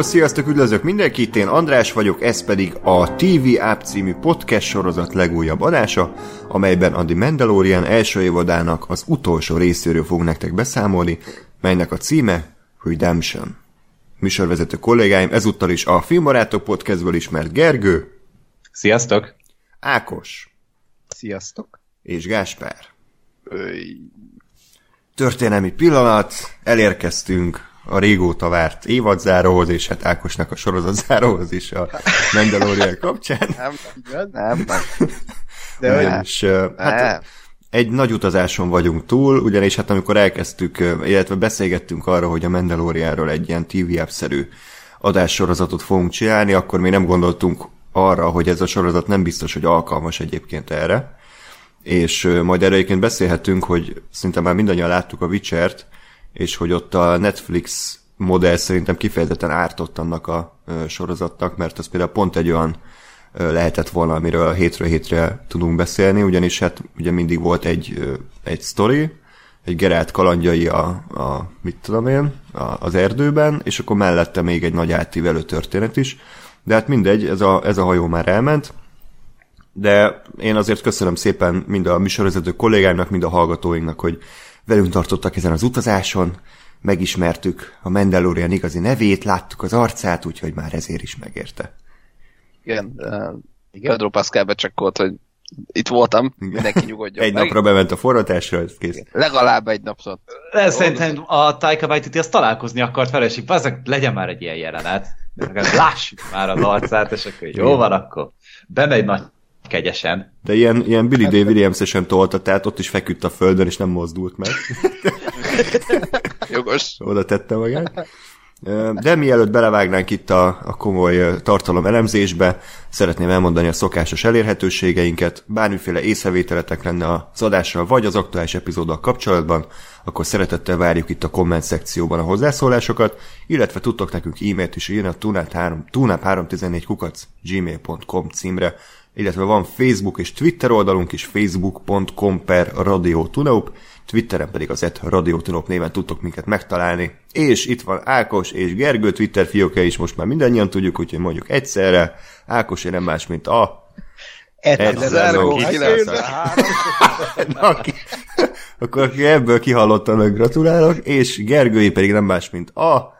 Hello, sziasztok, üdvözlök mindenkit, én András vagyok, ez pedig a TV App című podcast sorozat legújabb adása, amelyben a The Mandalorian első évadának az utolsó részéről fog nektek beszámolni, melynek a címe Redemption. Műsorvezető kollégáim ezúttal is a Filmbarátok podcastből ismert Gergő. Sziasztok! Ákos. Sziasztok! És Gáspár. Történelmi pillanat, elérkeztünk a régóta várt évadzáróhoz, és hát Ákosnak a sorozatzáróhoz is a Mandalorian kapcsán. Nem, nem, nem. De nem. És, hát nem. egy nagy utazáson vagyunk túl, ugyanis hát amikor elkezdtük, illetve beszélgettünk arra, hogy a Mandalorianról egy ilyen TV app-szerű adássorozatot fogunk csinálni, akkor még nem gondoltunk arra, hogy ez a sorozat nem biztos, hogy alkalmas egyébként erre. És majd erre egyébként beszélhetünk, hogy szinte már mindannyian láttuk a Witcher-t, és hogy ott a Netflix modell szerintem kifejezetten ártott annak a sorozatnak, mert az például pont egy olyan lehetett volna, amiről hétről hétre tudunk beszélni, ugyanis hát ugye mindig volt egy, egy sztori, egy Gerált kalandjai a, a mit tudom én, a, az erdőben, és akkor mellette még egy nagy átívelő történet is. De hát mindegy, ez a, ez a hajó már elment, de én azért köszönöm szépen mind a műsorvezető kollégáimnak, mind a hallgatóinknak, hogy velünk tartottak ezen az utazáson, megismertük a Mandalorian igazi nevét, láttuk az arcát, úgyhogy már ezért is megérte. Igen, uh, igen. Pedro Pascal becsekkolt, hogy itt voltam, mindenki nyugodjon Egy meg. napra bement a forratásra, ez kész. Igen. Legalább egy napot. Szerintem a Taika Waititi azt találkozni akart vele, és azok legyen már egy ilyen jelenet. Lássuk már az arcát, és akkor jó van, akkor bemegy nagy kegyesen. De ilyen, ilyen Billy D. Williams-esen tolta, tehát ott is feküdt a földön, és nem mozdult meg. Jogos. Oda tette magát. De mielőtt belevágnánk itt a, a komoly tartalom elemzésbe, szeretném elmondani a szokásos elérhetőségeinket. Bármiféle észrevételetek lenne az adással vagy az aktuális epizóddal kapcsolatban, akkor szeretettel várjuk itt a komment szekcióban a hozzászólásokat, illetve tudtok nekünk e-mailt is írni a tunap314 kukac gmail.com címre, illetve van Facebook és Twitter oldalunk is, facebook.com per Radio Tunaup, Twitteren pedig az et Radio Tunaup néven tudtok minket megtalálni. És itt van Ákos és Gergő Twitter fiókja is, most már mindannyian tudjuk, úgyhogy mondjuk egyszerre. Ákos nem más, mint a... Akkor aki ebből kihallottan, gratulálok, és Gergői pedig nem más, mint a...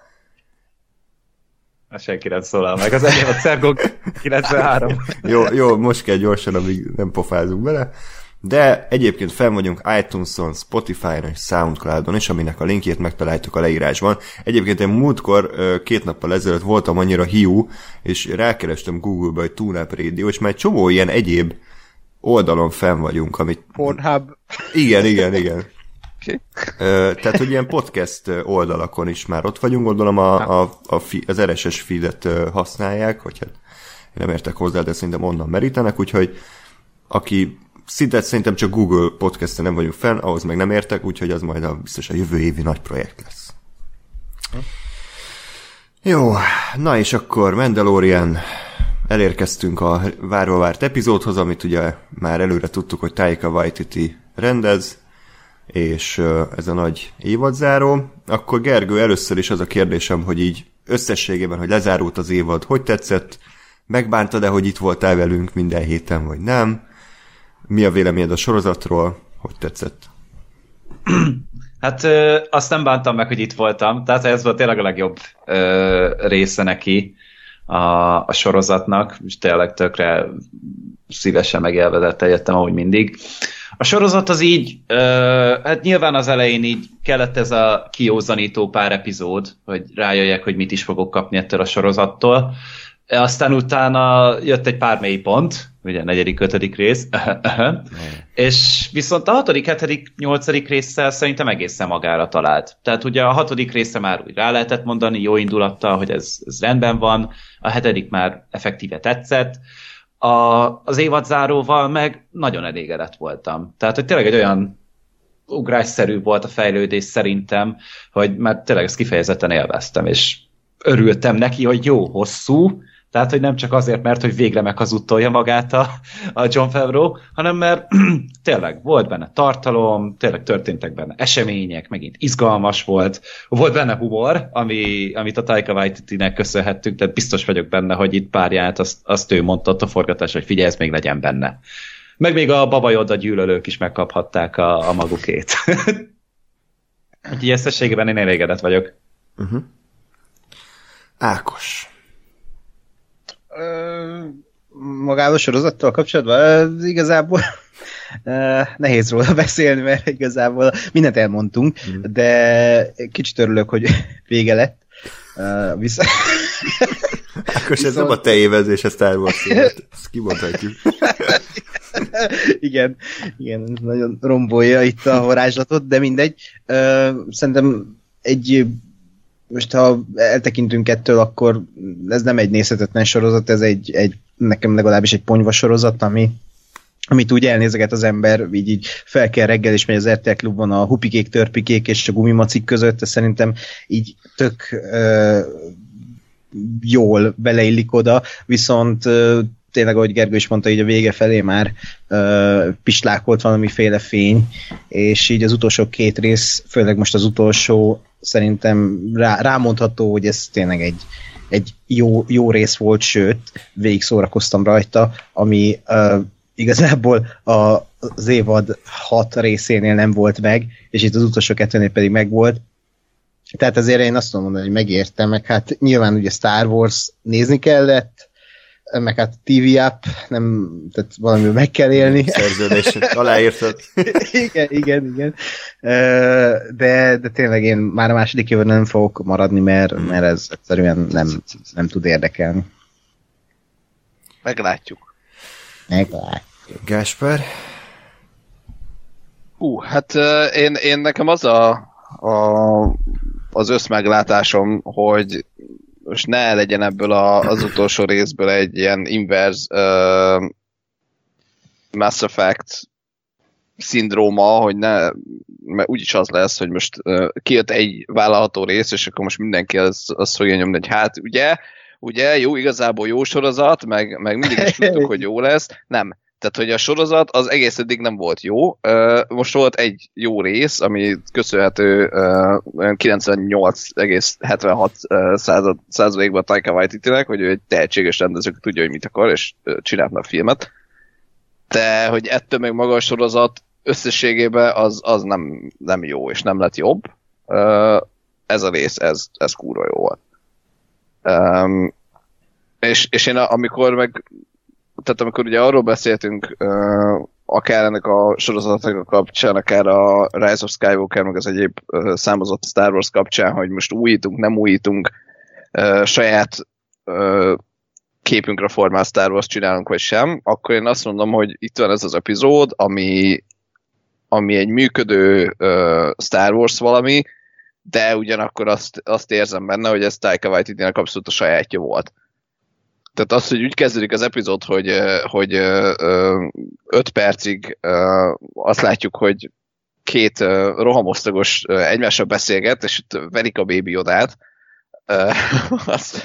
Hát senki nem szólal meg. Az enyém a Cergon 93. jó, jó, most kell gyorsan, amíg nem pofázunk bele. De egyébként fenn vagyunk iTunes-on, Spotify-on és Soundcloud-on is, aminek a linkjét megtaláltuk a leírásban. Egyébként én múltkor, két nappal ezelőtt voltam annyira hiú, és rákerestem Google-ba, hogy TuneUp Radio, és már egy csomó ilyen egyéb oldalon fenn vagyunk, amit... Pornhub. Igen, igen, igen. Okay. Tehát, hogy ilyen podcast oldalakon is már ott vagyunk, gondolom a, a, a fi, az RSS feedet használják, hogy hát én nem értek hozzá, de szerintem onnan merítenek, úgyhogy aki szinte szerintem csak Google podcast nem vagyunk fenn, ahhoz meg nem értek, úgyhogy az majd a, biztos a jövő évi nagy projekt lesz. Hm. Jó, na és akkor Mandalorian elérkeztünk a várva várt epizódhoz, amit ugye már előre tudtuk, hogy Taika Waititi rendez, és ez a nagy évadzáró. Akkor Gergő, először is az a kérdésem, hogy így összességében, hogy lezárult az évad, hogy tetszett? Megbántad-e, hogy itt voltál velünk minden héten, vagy nem? Mi a véleményed a sorozatról? Hogy tetszett? Hát ö, azt nem bántam meg, hogy itt voltam, tehát ez volt tényleg a legjobb ö, része neki a, a sorozatnak, és tényleg tökre szívesen megélvedett egyetem, ahogy mindig. A sorozat az így, ö, hát nyilván az elején így kellett ez a kiózanító pár epizód, hogy rájöjjek, hogy mit is fogok kapni ettől a sorozattól. Aztán utána jött egy pár mély pont, ugye negyedik, ötödik rész, és viszont a hatodik, hetedik, nyolcadik résszel szerintem egészen magára talált. Tehát ugye a hatodik része már úgy rá lehetett mondani jó indulattal, hogy ez, ez rendben van, a hetedik már effektíve tetszett, a, az évadzáróval meg nagyon elégedett voltam. Tehát, hogy tényleg egy olyan ugrásszerű volt a fejlődés szerintem, hogy már tényleg ezt kifejezetten élveztem, és örültem neki, hogy jó, hosszú, Tehát, hogy nem csak azért, mert hogy végre meghazudtolja magát a, a John Favreau, hanem mert tényleg volt benne tartalom, tényleg történtek benne események, megint izgalmas volt, volt benne humor, ami, amit a Taika Waititi-nek köszönhettünk, tehát biztos vagyok benne, hogy itt párját azt, azt ő mondta a forgatás, hogy figyelj, ez még legyen benne. Meg még a Baba gyűlölők is megkaphatták a, a magukét. Úgyhogy összességében én elégedett vagyok. Uh-huh. Ákos. Magával a sorozattal kapcsolatban igazából nehéz róla beszélni, mert igazából mindent elmondtunk, mm. de kicsit örülök, hogy vége lett. Uh. Ákos, ez Viszont... nem a te évezés, ez Star Wars ezt kimondhatjuk. igen, igen, nagyon rombolja itt a varázslatot, de mindegy. Uh, szerintem egy most ha eltekintünk ettől, akkor ez nem egy nézhetetlen sorozat, ez egy, egy nekem legalábbis egy ponyva sorozat, ami, amit úgy elnézeget az ember, így, így fel kell reggel, és megy az RTL klubban a hupikék, törpikék és a gumimacik között, ez szerintem így tök ö, jól beleillik oda, viszont ö, tényleg, ahogy Gergő is mondta, így a vége felé már ö, pislákolt valamiféle fény, és így az utolsó két rész, főleg most az utolsó, szerintem rá, rámondható, hogy ez tényleg egy, egy jó, jó rész volt, sőt, végig szórakoztam rajta, ami ö, igazából a, az évad hat részénél nem volt meg, és itt az utolsó kettőnél pedig megvolt. Tehát azért én azt mondom, hogy megértem, meg hát nyilván ugye Star Wars nézni kellett, meg hát TV app, nem, tehát valami meg kell élni. Szerződés, aláírtad. igen, igen, igen. De, de tényleg én már a második évben nem fogok maradni, mert, hmm. mert ez egyszerűen nem, nem tud érdekelni. Meglátjuk. Meglátjuk. Gásper? Hú, hát én, én nekem az a, a az összmeglátásom, hogy most ne legyen ebből a, az utolsó részből egy ilyen inverse uh, Mass Effect szindróma, hogy ne, mert úgyis az lesz, hogy most uh, kijött egy vállalható rész, és akkor most mindenki az, azt fogja nyomni, hogy hát ugye, ugye, jó, igazából jó sorozat, meg, meg mindig is tudtuk, hogy jó lesz. Nem. Tehát, hogy a sorozat az egész eddig nem volt jó. Most volt egy jó rész, ami köszönhető 98,76 százalékban Taika Waititi-nek, hogy ő egy tehetséges rendező, tudja, hogy mit akar, és csinálna a filmet. De, hogy ettől még maga a sorozat összességében az, az nem, nem jó, és nem lett jobb. Ez a rész, ez, ez kúra jó volt. Um, és, és én amikor meg tehát amikor ugye arról beszéltünk, uh, akár ennek a sorozatnak a kapcsán, akár a Rise of Skywalker, meg az egyéb uh, számozott Star Wars kapcsán, hogy most újítunk, nem újítunk, uh, saját uh, képünkre formál Star Wars csinálunk, vagy sem, akkor én azt mondom, hogy itt van ez az epizód, ami, ami egy működő uh, Star Wars valami, de ugyanakkor azt, azt érzem benne, hogy ez Taika Waititi-nek abszolút a sajátja volt. Tehát az, hogy úgy kezdődik az epizód, hogy, hogy öt percig azt látjuk, hogy két rohamosztagos egymással beszélget, és itt verik a bébi odát, az,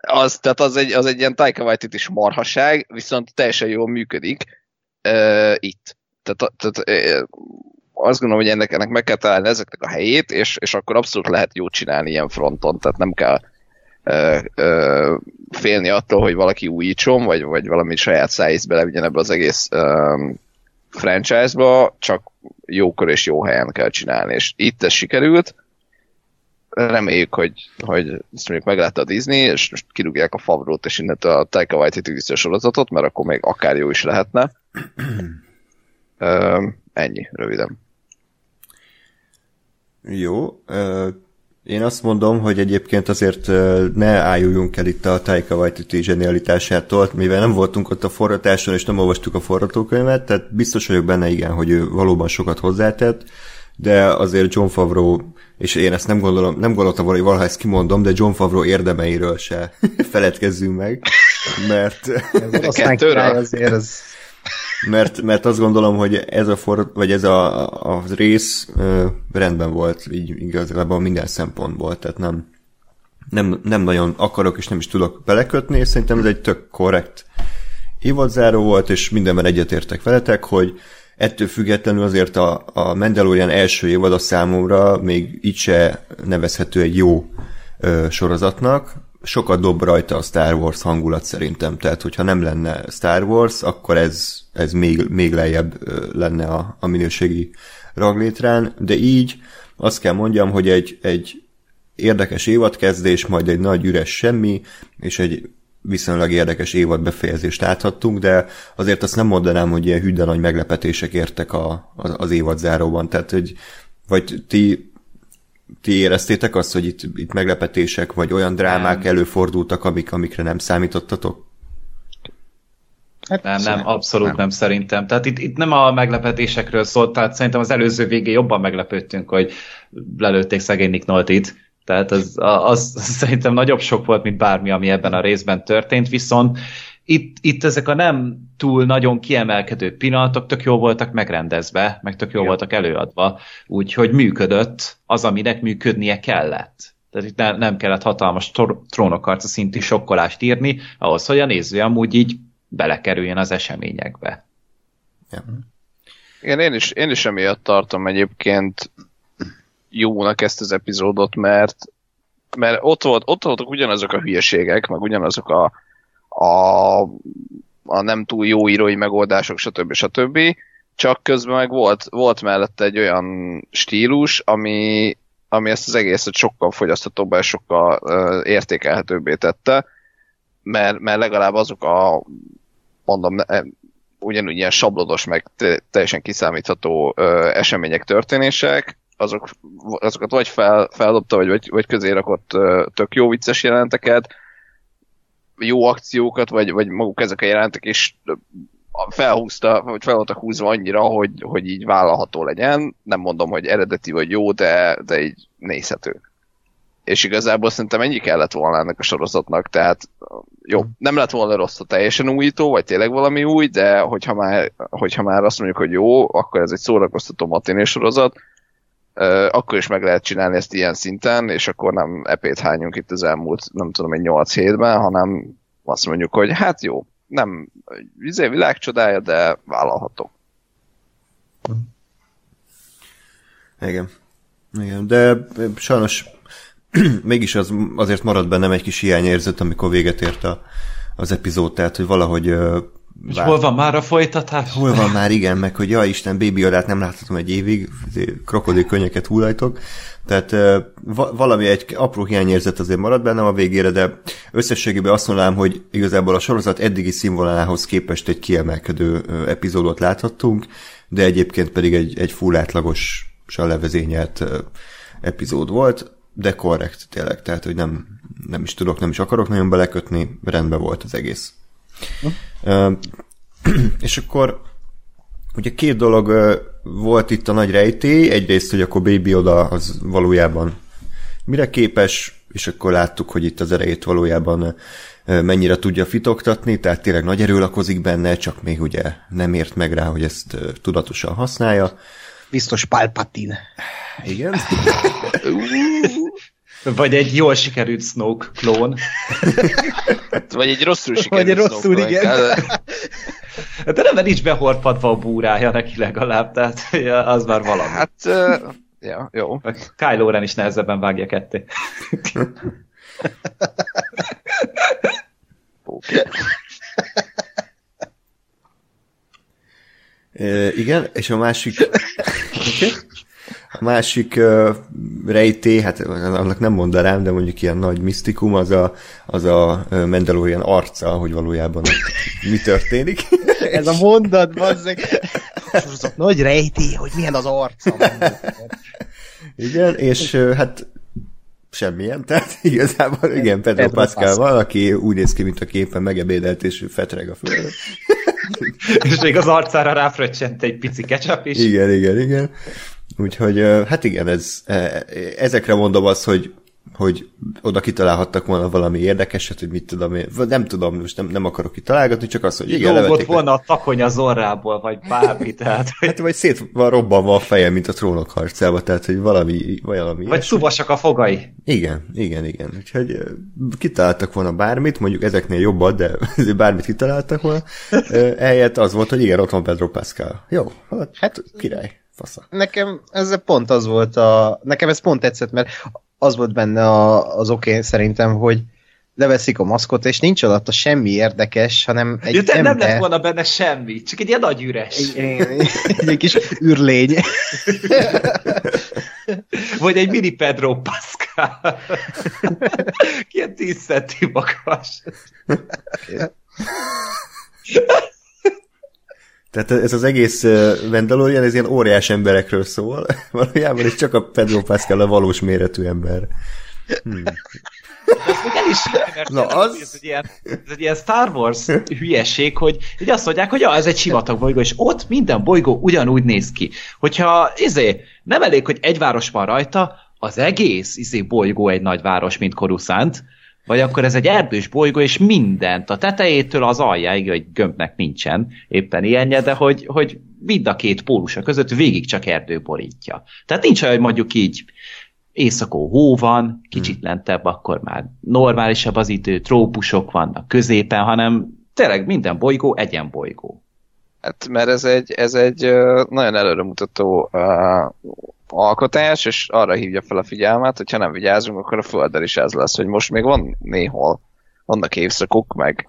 az, tehát az egy, az egy ilyen Taika waititi is marhaság, viszont teljesen jól működik itt. Tehát, tehát azt gondolom, hogy ennek, ennek meg kell találni ezeknek a helyét, és, és akkor abszolút lehet jót csinálni ilyen fronton, tehát nem kell ö, ö, félni attól, hogy valaki újítson, vagy, vagy valami saját szájíz belevigyen ebbe az egész ö, franchise-ba, csak jókor és jó helyen kell csinálni, és itt ez sikerült, reméljük, hogy, hogy ezt mondjuk meglátta a Disney, és most kirúgják a Favrót, és innentől a Taika Waititi sorozatot, mert akkor még akár jó is lehetne. Ö, ennyi, röviden. Jó. Én azt mondom, hogy egyébként azért ne álljunk el itt a Taika Waititi zsenialitásától, mivel nem voltunk ott a forratáson, és nem olvastuk a forratókönyvet, tehát biztos vagyok benne, igen, hogy ő valóban sokat hozzátett, de azért John Favreau, és én ezt nem gondolom, nem gondoltam volna, hogy valaha ezt kimondom, de John Favreau érdemeiről se feledkezzünk meg, mert... Ez azért az mert, mert azt gondolom, hogy ez a, for, vagy ez a, a rész ö, rendben volt, így igazából minden szempontból, tehát nem, nem, nem nagyon akarok és nem is tudok belekötni, és szerintem ez egy tök korrekt évadzáró volt, és mindenben egyetértek veletek, hogy ettől függetlenül azért a, a Mandalorian első évad a számomra még így se nevezhető egy jó ö, sorozatnak. Sokat dob rajta a Star Wars hangulat szerintem, tehát hogyha nem lenne Star Wars, akkor ez, ez még, még lejjebb lenne a, a minőségi raglétrán, de így azt kell mondjam, hogy egy, egy érdekes évadkezdés, majd egy nagy üres semmi, és egy viszonylag érdekes évad befejezést láthattunk, de azért azt nem mondanám, hogy ilyen hűde nagy meglepetések értek a, az évad záróban. Tehát, hogy vagy ti, ti éreztétek azt, hogy itt, itt meglepetések, vagy olyan drámák nem. előfordultak, amik, amikre nem számítottatok? Hát nem, nem, abszolút nem. nem szerintem. Tehát itt, itt nem a meglepetésekről szólt, tehát szerintem az előző végén jobban meglepődtünk, hogy lelőtték szegény Nick Noltit, tehát az, az, az szerintem nagyobb sok volt, mint bármi, ami ebben a részben történt, viszont itt, itt ezek a nem túl nagyon kiemelkedő pillanatok tök jól voltak megrendezve, meg tök jól ja. voltak előadva, úgyhogy működött az, aminek működnie kellett. Tehát itt nem, nem kellett hatalmas trónokarca szintű sokkolást írni, ahhoz, hogy a néző amúgy így belekerüljön az eseményekbe. Ja. Igen, én is, én is emiatt tartom egyébként jónak ezt az epizódot, mert, mert ott, volt, ott voltak ugyanazok a hülyeségek, meg ugyanazok a, a, a nem túl jó írói megoldások, stb. stb. Csak közben meg volt, volt mellette egy olyan stílus, ami, ami ezt az egészet sokkal fogyasztatóbbá és sokkal uh, értékelhetőbbé tette, mert, mert legalább azok a mondom, ugyanúgy ilyen sablodos, meg teljesen kiszámítható uh, események, történések, azok, azokat vagy fel, feldobta, vagy, vagy, vagy közé rakott tök jó vicces jelenteket, jó akciókat, vagy, vagy maguk ezek a jelentek is felhúzta, vagy fel voltak húzva annyira, hogy, hogy így vállalható legyen. Nem mondom, hogy eredeti vagy jó, de, de így nézhető. És igazából szerintem ennyi kellett volna ennek a sorozatnak, tehát jó, nem lett volna rossz, a teljesen újító, vagy tényleg valami új, de hogyha már, hogyha már azt mondjuk, hogy jó, akkor ez egy szórakoztató matinés sorozat, akkor is meg lehet csinálni ezt ilyen szinten, és akkor nem epét hányunk itt az elmúlt, nem tudom, egy 8 hétben, hanem azt mondjuk, hogy hát jó, nem vizé világcsodája, de vállalható. Igen. Igen, de sajnos mégis az, azért maradt bennem egy kis hiányérzet, amikor véget ért a, az epizód, tehát hogy valahogy és hol van már a folytatás? Hol van már, igen, meg hogy ja Isten, Baby Yodát nem láthatom egy évig, krokodil könnyeket hullajtok. Tehát uh, valami egy apró hiányérzet azért marad bennem a végére, de összességében azt mondanám, hogy igazából a sorozat eddigi színvonalához képest egy kiemelkedő epizódot láthattunk, de egyébként pedig egy, egy full átlagos levezényelt epizód volt, de korrekt tényleg, tehát hogy nem, nem is tudok, nem is akarok nagyon belekötni, rendben volt az egész. És akkor ugye két dolog volt itt a nagy rejtély, egyrészt, hogy akkor Baby Oda az valójában mire képes, és akkor láttuk, hogy itt az erejét valójában mennyire tudja fitoktatni, tehát tényleg nagy erő lakozik benne, csak még ugye nem ért meg rá, hogy ezt tudatosan használja. Biztos Palpatine. Igen. Vagy egy jól sikerült Snoke klón. Vagy egy rosszul sikerült Vagy egy rosszul, Snoke igen. De nem, nincs behorpadva a búrája neki legalább, tehát az már valami. Hát, uh, ja, jó. Kylo Ren is nehezebben vágja ketté. E, igen, és a másik... Okay. A másik uh, rejté, hát annak nem mondanám, de mondjuk ilyen nagy misztikum, az a, az a Mandalorian arca, hogy valójában mi történik. Ez a mondat, bazzeg. Az nagy rejté, hogy milyen az arca. Igen, és uh, hát semmilyen, tehát igazából igen, Pedro, Pedro Pascal, Pascal van, aki úgy néz ki, mint a képen megebédelt, és fetreg a földön. és még az arcára ráfröccsent egy pici ketchup is. Igen, igen, igen. Úgyhogy hát igen, ez, e, ezekre mondom azt, hogy hogy oda kitalálhattak volna valami érdekeset, hogy mit tudom én, nem tudom, most nem, nem akarok kitalálgatni, csak azt, hogy igen, levették, volna a takony az orrából, vagy bármi, tehát, hogy, Hát vagy szét van robbanva a feje, mint a trónok harcába, tehát hogy valami, valami vagy ilyesmi. szuvasak a fogai. Igen, igen, igen. Úgyhogy kitaláltak volna bármit, mondjuk ezeknél jobbat, de bármit kitaláltak volna. Eljött az volt, hogy igen, ott van Pedro Pascal. Jó, hát, hát király, fasza. Nekem ez pont az volt a... Nekem ez pont tetszett, mert az volt benne a, az oké okay, szerintem, hogy leveszik a maszkot, és nincs alatta semmi érdekes, hanem egy ja, nem lett volna benne semmi, csak egy ilyen nagy üres. egy, egy, egy kis űrlény. Vagy egy mini Pedro Pascal. Ilyen 10 centi magas. Tehát ez az egész Mandalorian, ez ilyen óriás emberekről szól, valójában is csak a Pedro Pascal a valós méretű ember. Hmm. Ezt még el is mert Na, az- Ez, egy ilyen, ez egy ilyen Star Wars hülyeség, hogy így azt mondják, hogy ja, ez egy sivatag bolygó, és ott minden bolygó ugyanúgy néz ki. Hogyha izé, nem elég, hogy egy város van rajta, az egész izé bolygó egy nagy város, mint Coruscant, vagy akkor ez egy erdős bolygó, és mindent, a tetejétől az aljáig, hogy gömbnek nincsen éppen ilyenje, de hogy, hogy mind a két pólusa között végig csak erdő borítja. Tehát nincs olyan, hogy mondjuk így éjszakó hó van, kicsit lentebb, akkor már normálisabb az idő, trópusok vannak középen, hanem tényleg minden bolygó egyen bolygó. Hát, mert ez egy, ez egy nagyon előremutató uh, alkotás, és arra hívja fel a figyelmet, hogy ha nem vigyázunk, akkor a Földdel is ez lesz, hogy most még van néhol, vannak évszakok, meg,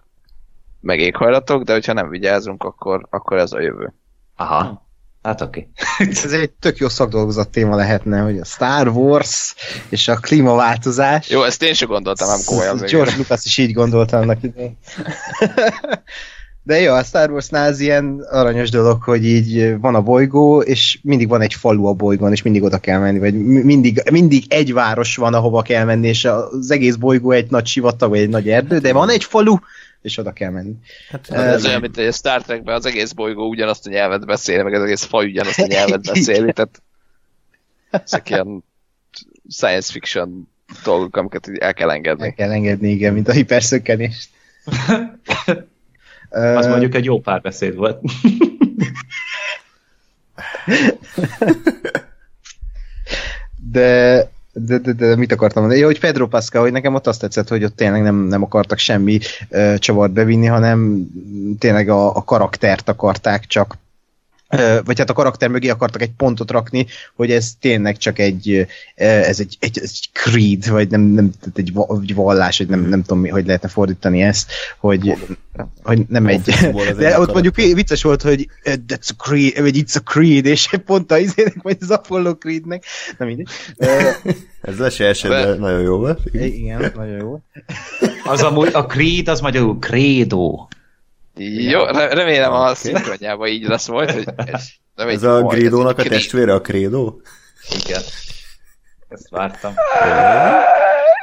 meg éghajlatok, de hogyha nem vigyázunk, akkor, akkor ez a jövő. Aha. Hát oké. Ez egy tök jó szakdolgozat téma lehetne, hogy a Star Wars és a klímaváltozás. Jó, ezt én sem gondoltam, nem komolyan. George Lucas is így gondolta annak idején. De jó, a Star Warsnál az ilyen aranyos dolog, hogy így van a bolygó, és mindig van egy falu a bolygón, és mindig oda kell menni, vagy mi- mindig, mindig egy város van, ahova kell menni, és az egész bolygó egy nagy sivatag, vagy egy nagy erdő, de van egy falu, és oda kell menni. Hát, Ez olyan, mint egy Star Trekben az egész bolygó ugyanazt a nyelvet beszél, meg az egész faj ugyanazt a nyelvet beszéli, tehát ezek ilyen science fiction dolgok, amiket el kell El engedni. kell engedni, igen, mint a hiperszökkenést. Az Ö, mondjuk egy jó párbeszéd volt. de, de, de, de mit akartam mondani? Ja, hogy Pedro Pascal, hogy nekem ott azt tetszett, hogy ott tényleg nem, nem akartak semmi ö, csavart bevinni, hanem tényleg a, a karaktert akarták csak vagy hát a karakter mögé akartak egy pontot rakni, hogy ez tényleg csak egy, ez egy, egy, egy creed, vagy nem, nem tehát egy, egy vallás, vagy nem, nem tudom, hogy lehetne fordítani ezt, hogy, hogy nem egy... De ott mondjuk vicces volt, hogy that's a creed, vagy it's a creed, és pont a izének, vagy az Apollo Creednek, nem mindegy. Ez le se esett, de nagyon jó volt. Igen. igen, nagyon jó. Az amúgy, a Creed az magyarul Credo. Jó, re- remélem a Oké. szinkronjában így lesz majd, hogy ez nem Ez a majd, Gridónak a testvére, a Credo? Igen. Ezt vártam.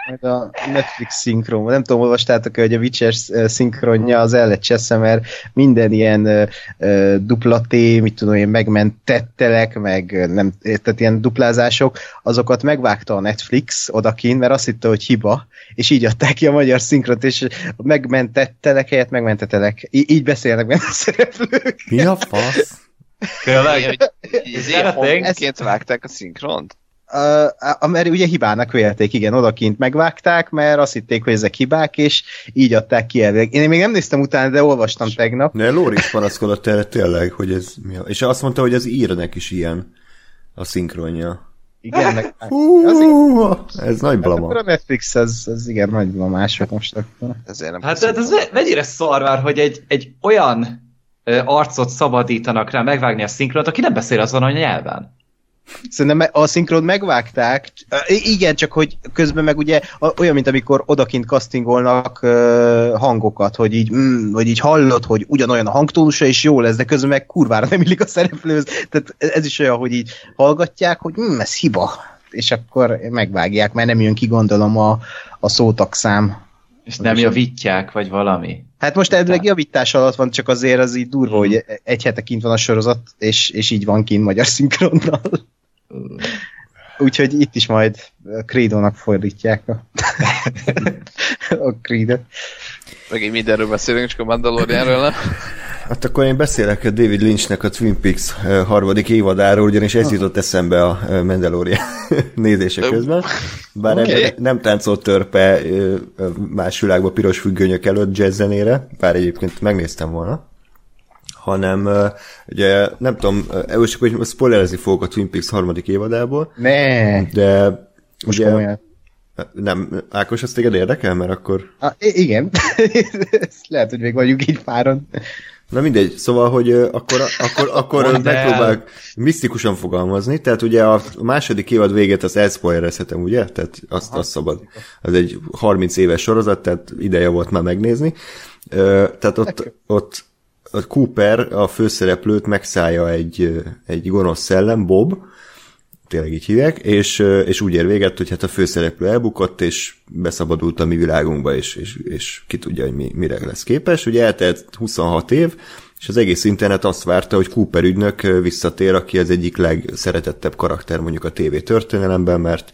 Majd a Netflix szinkron, nem tudom, olvastátok hogy a Witcher eh, szinkronja az el lett mert minden ilyen uh, uh, dupla T, mit tudom én, megment tettelek, meg ö, nem, tehát ilyen duplázások, azokat megvágta a Netflix odakint, mert azt hitte, hogy hiba, és így adták ki a magyar szinkront, és megment tettelek helyett megmentetelek. Í- így beszélnek benne a szereplők. Mi a fasz? Tényleg? hangként vágták a szinkront? Uh, mert ugye hibának vélték, igen, odakint megvágták, mert azt hitték, hogy ezek hibák, és így adták ki elvileg. Én még nem néztem utána, de olvastam tegnap. De Lóri is panaszkodott erre tényleg, hogy ez mi a... És azt mondta, hogy az írnek is ilyen a szinkronja. Igen, meg... Hú, ez nagy a blama. Netflix, az, az igen, nagy blamás volt most akkor. Ezért nem Hát ez me- mennyire szarvár, hogy egy, egy olyan arcot szabadítanak rá megvágni a szinkront, aki nem beszél azon a nyelven. Szerintem a szinkron megvágták, igen, csak hogy közben meg ugye olyan, mint amikor odakint castingolnak hangokat, hogy így, mm, hogy így hallod, hogy ugyanolyan a hangtónusa, és jó lesz, de közben meg kurvára nem illik a szereplőhöz. Tehát ez is olyan, hogy így hallgatják, hogy mm, ez hiba, és akkor megvágják, mert nem jön ki gondolom a, a szótakszám. És nem javítják, vagy valami. Hát most elvileg javítás alatt van, csak azért az így durva, hogy egy hete kint van a sorozat, és, és így van kint magyar szinkronnal. úgyhogy itt is majd Creedónak fordítják a, a Creed-et. Megint mindenről beszélünk, csak a Mandalorianről, nem? Hát akkor én beszélek a David Lynchnek a Twin Peaks harmadik évadáról, ugyanis ez jutott eszembe a Mandalorian nézése közben. Bár okay. nem táncolt törpe más világban piros függönyök előtt jazz zenére, bár egyébként megnéztem volna hanem ugye nem tudom, először, hogy spoilerezni fogok a Twin Peaks harmadik évadából, Ne, de most ugye, komolyan. nem, Ákos, ez téged érdekel, mert akkor Ah, i- igen. Lehet, hogy még vagyunk így páron. Na mindegy, szóval, hogy akkor, akkor, akkor megpróbálok misztikusan fogalmazni, tehát ugye a második évad végét azt elspoilerezhetem, ugye? Tehát azt, azt szabad. Az egy 30 éves sorozat, tehát ideje volt már megnézni. Tehát ott, ott a Cooper, a főszereplőt megszállja egy, egy gonosz szellem, Bob, tényleg így hívják, és, és úgy ér véget, hogy hát a főszereplő elbukott, és beszabadult a mi világunkba, és, és, és ki tudja, hogy mi, mire lesz képes. Ugye eltelt 26 év, és az egész internet azt várta, hogy Cooper ügynök visszatér, aki az egyik legszeretettebb karakter mondjuk a TV történelemben, mert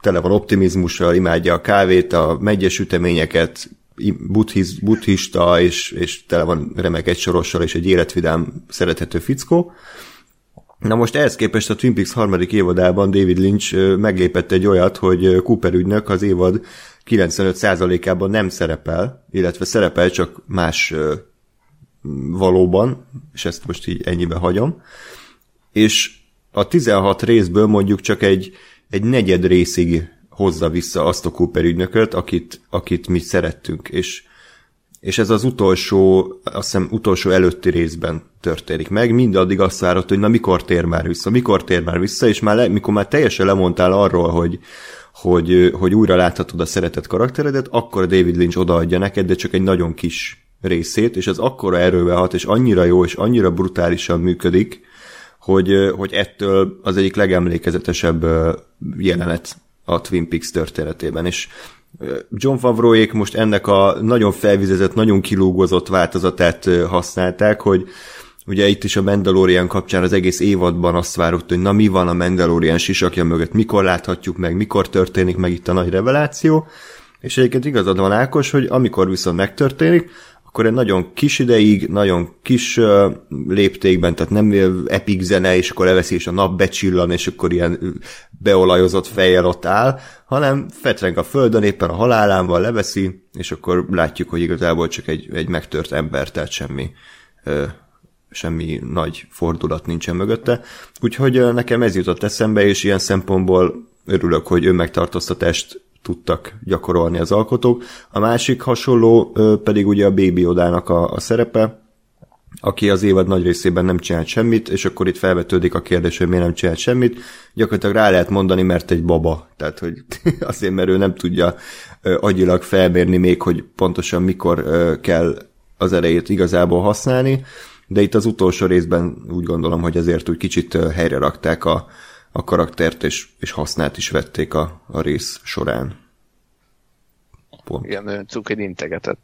tele van optimizmussal, imádja a kávét, a megyes üteményeket, i- buddhiz, buddhista, és, és tele van remek egysorossal, és egy életvidám, szerethető fickó. Na most ehhez képest a Twin Peaks harmadik évadában David Lynch meglépett egy olyat, hogy Cooper ügynök az évad 95%-ában nem szerepel, illetve szerepel csak más valóban, és ezt most így ennyibe hagyom. És a 16 részből mondjuk csak egy, egy negyed részig hozza vissza azt a Cooper ügynököt, akit, akit mi szerettünk, és és ez az utolsó, azt hiszem utolsó előtti részben történik meg, mindaddig azt várott, hogy na mikor tér már vissza, mikor tér már vissza, és már le, mikor már teljesen lemondtál arról, hogy, hogy, hogy újra láthatod a szeretett karakteredet, akkor David Lynch odaadja neked, de csak egy nagyon kis részét, és ez akkora erővel hat, és annyira jó, és annyira brutálisan működik, hogy, hogy ettől az egyik legemlékezetesebb jelenet a Twin Peaks történetében, és John Favreauék most ennek a nagyon felvizezett, nagyon kilúgozott változatát használták, hogy ugye itt is a Mandalorian kapcsán az egész évadban azt várott, hogy na mi van a Mandalorian sisakja mögött, mikor láthatjuk meg, mikor történik meg itt a nagy reveláció, és egyébként igazad van Ákos, hogy amikor viszont megtörténik, akkor egy nagyon kis ideig, nagyon kis uh, léptékben, tehát nem epic zene, és akkor leveszi, és a nap becsillan, és akkor ilyen beolajozott fejjel ott áll, hanem fetreng a földön, éppen a halálánval leveszi, és akkor látjuk, hogy igazából csak egy, egy megtört ember, tehát semmi semmi nagy fordulat nincsen mögötte. Úgyhogy nekem ez jutott eszembe, és ilyen szempontból örülök, hogy önmegtartóztatást tudtak gyakorolni az alkotók. A másik hasonló pedig ugye a Baby Odának a, a szerepe, aki az évad nagy részében nem csinált semmit, és akkor itt felvetődik a kérdés, hogy miért nem csinált semmit. Gyakorlatilag rá lehet mondani, mert egy baba. Tehát, hogy azért, mert ő nem tudja ö, agyilag felmérni még, hogy pontosan mikor kell az erejét igazából használni, de itt az utolsó részben úgy gondolom, hogy ezért úgy kicsit helyre rakták a, a karaktert, és, és hasznát is vették a, a rész során. Pont. Igen, nagyon cuki integetett.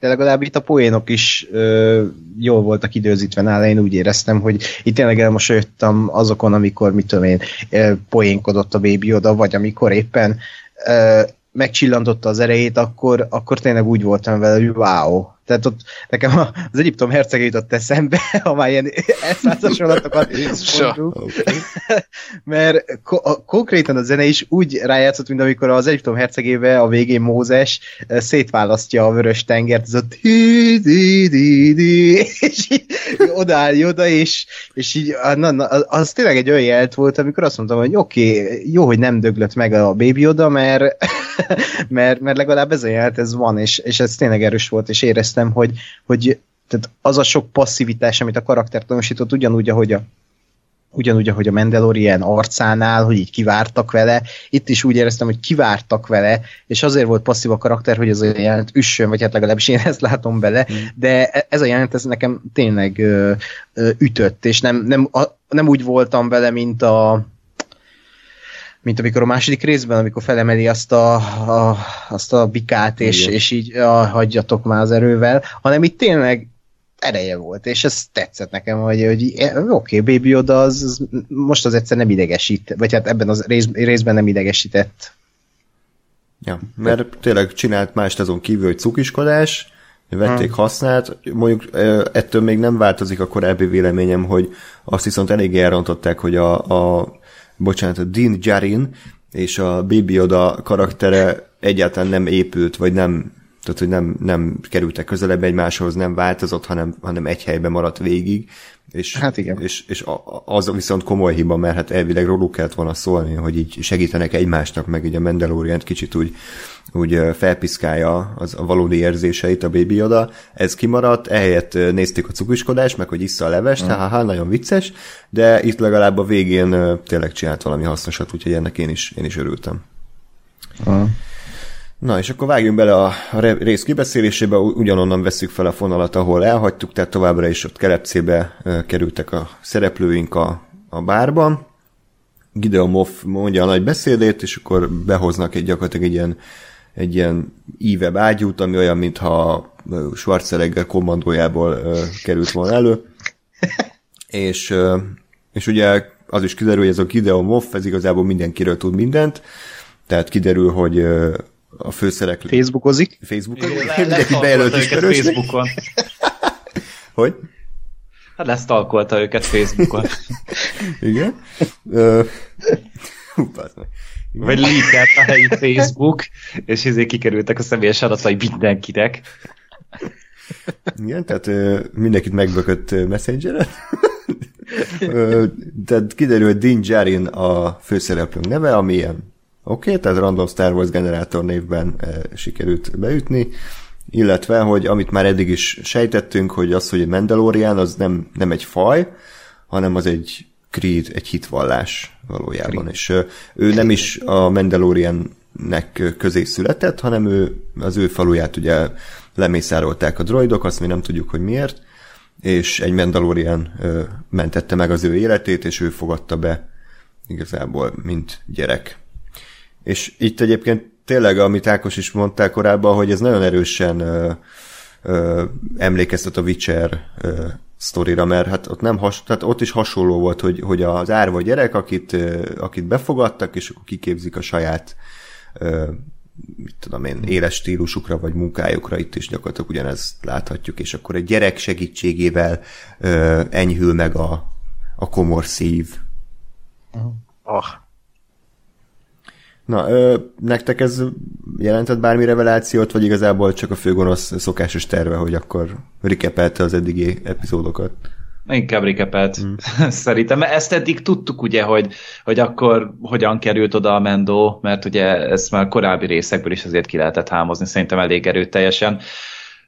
De legalább itt a poénok is ö, jól voltak időzítve nála, én úgy éreztem, hogy itt tényleg elmosolyodtam azokon, amikor, mit tudom én, ö, poénkodott a Baby oda, vagy amikor éppen ö, megcsillantotta az erejét, akkor, akkor tényleg úgy voltam vele, hogy wow. Tehát ott nekem az Egyiptom hercege jutott eszembe, ha már ilyen elszázasonatokat Okay. mert ko- konkrétan a zene is úgy rájátszott, mint amikor az Egyiptom hercegébe a végén Mózes eh, szétválasztja a vörös tengert, ez a di di di di és így odaáll oda, és, és így, na, na, az- az tényleg egy olyan jelt volt, amikor azt mondtam, hogy oké, okay, jó, hogy nem döglött meg a Baby oda, mert, mert, mert legalább ez a jelt, ez van, és, és ez tényleg erős volt, és éreztem, hogy, hogy tehát az a sok passzivitás, amit a karakter tanúsított, ugyanúgy, ahogy a ugyanúgy, ahogy a Mandalorian arcánál, hogy így kivártak vele, itt is úgy éreztem, hogy kivártak vele, és azért volt passzív a karakter, hogy ez a jelent üssön, vagy hát legalábbis én ezt látom bele, de e- ez a jelent, ez nekem tényleg ö, ö, ütött, és nem, nem, a, nem úgy voltam vele, mint a mint amikor a második részben, amikor felemeli azt a, a, azt a bikát, és, Igen. és így ja, hagyjatok már az erővel, hanem itt tényleg ereje volt, és ez tetszett nekem, hogy, hogy oké, okay, Baby Yoda az, az most az egyszer nem idegesít, vagy hát ebben az rész, részben nem idegesített. Ja, mert tényleg csinált mást azon kívül, hogy cukiskodás, vették hmm. hasznát, mondjuk ettől még nem változik a korábbi véleményem, hogy azt viszont eléggé elrontották, hogy a, a bocsánat, a Dean Jarin és a Baby Yoda karaktere egyáltalán nem épült, vagy nem tehát hogy nem, nem kerültek közelebb egymáshoz, nem változott, hanem, hanem egy helyben maradt végig, és, hát igen. és, és az viszont komoly hiba, mert hát elvileg róluk kellett volna szólni, hogy így segítenek egymásnak, meg így a mandalorian kicsit úgy, úgy felpiszkálja az, a valódi érzéseit a Baby Yoda. Ez kimaradt, ehelyett nézték a cukiskodást, meg hogy issza a levest, mm. ha nagyon vicces, de itt legalább a végén tényleg csinált valami hasznosat, úgyhogy ennek én is, én is örültem. Mm. Na, és akkor vágjunk bele a rész kibeszélésébe, ugyanonnan veszük fel a fonalat, ahol elhagytuk, tehát továbbra is ott kelepcébe kerültek a szereplőink a, a bárban. Gideon Moff mondja a nagy beszédét, és akkor behoznak egy gyakorlatilag egy ilyen, egy ilyen ívebb ágyút, ami olyan, mintha Schwarzenegger kommandójából került volna elő. és, és ugye az is kiderül, hogy ez a Gideon Moff, ez igazából mindenkiről tud mindent, tehát kiderül, hogy a főszereplő. Facebookozik. Facebookozik. Mindenki bejelölt ismerősnek. Facebookon. hogy? Hát lesztalkolta őket Facebookon. Igen. Vagy leakelt a helyi Facebook, és ezért kikerültek a személyes adatai mindenkinek. Igen, tehát mindenkit megbökött Messengeret. tehát kiderül, hogy Dean Jarin a főszereplőnk neve, ami ilyen Oké, okay, tehát random Star Wars generátor névben e, sikerült beütni, illetve, hogy amit már eddig is sejtettünk, hogy az, hogy egy Mandalorian, az nem, nem egy faj, hanem az egy creed, egy hitvallás valójában, creed. és ő creed. nem is a Mandaloriannek közé született, hanem ő, az ő faluját ugye lemészárolták a droidok, azt mi nem tudjuk, hogy miért, és egy Mandalorian ö, mentette meg az ő életét, és ő fogadta be igazából, mint gyerek. És itt egyébként tényleg, amit Ákos is mondtál korábban, hogy ez nagyon erősen ö, ö, emlékeztet a Witcher ö, sztorira, mert hát ott, nem has, tehát ott is hasonló volt, hogy, hogy az árva gyerek, akit, ö, akit befogadtak, és akkor kiképzik a saját ö, mit tudom én, éles stílusukra vagy munkájukra, itt is gyakorlatilag ugyanezt láthatjuk, és akkor egy gyerek segítségével ö, enyhül meg a, a komor szív. Oh. Na, ö, nektek ez jelentett bármi revelációt, vagy igazából csak a főgonosz szokásos terve, hogy akkor rikepelte az eddigi epizódokat? Inkább rikepelt, hmm. szerintem. Mert ezt eddig tudtuk ugye, hogy, hogy akkor hogyan került oda a Mendo, mert ugye ezt már korábbi részekből is azért ki lehetett hámozni, szerintem elég erőteljesen.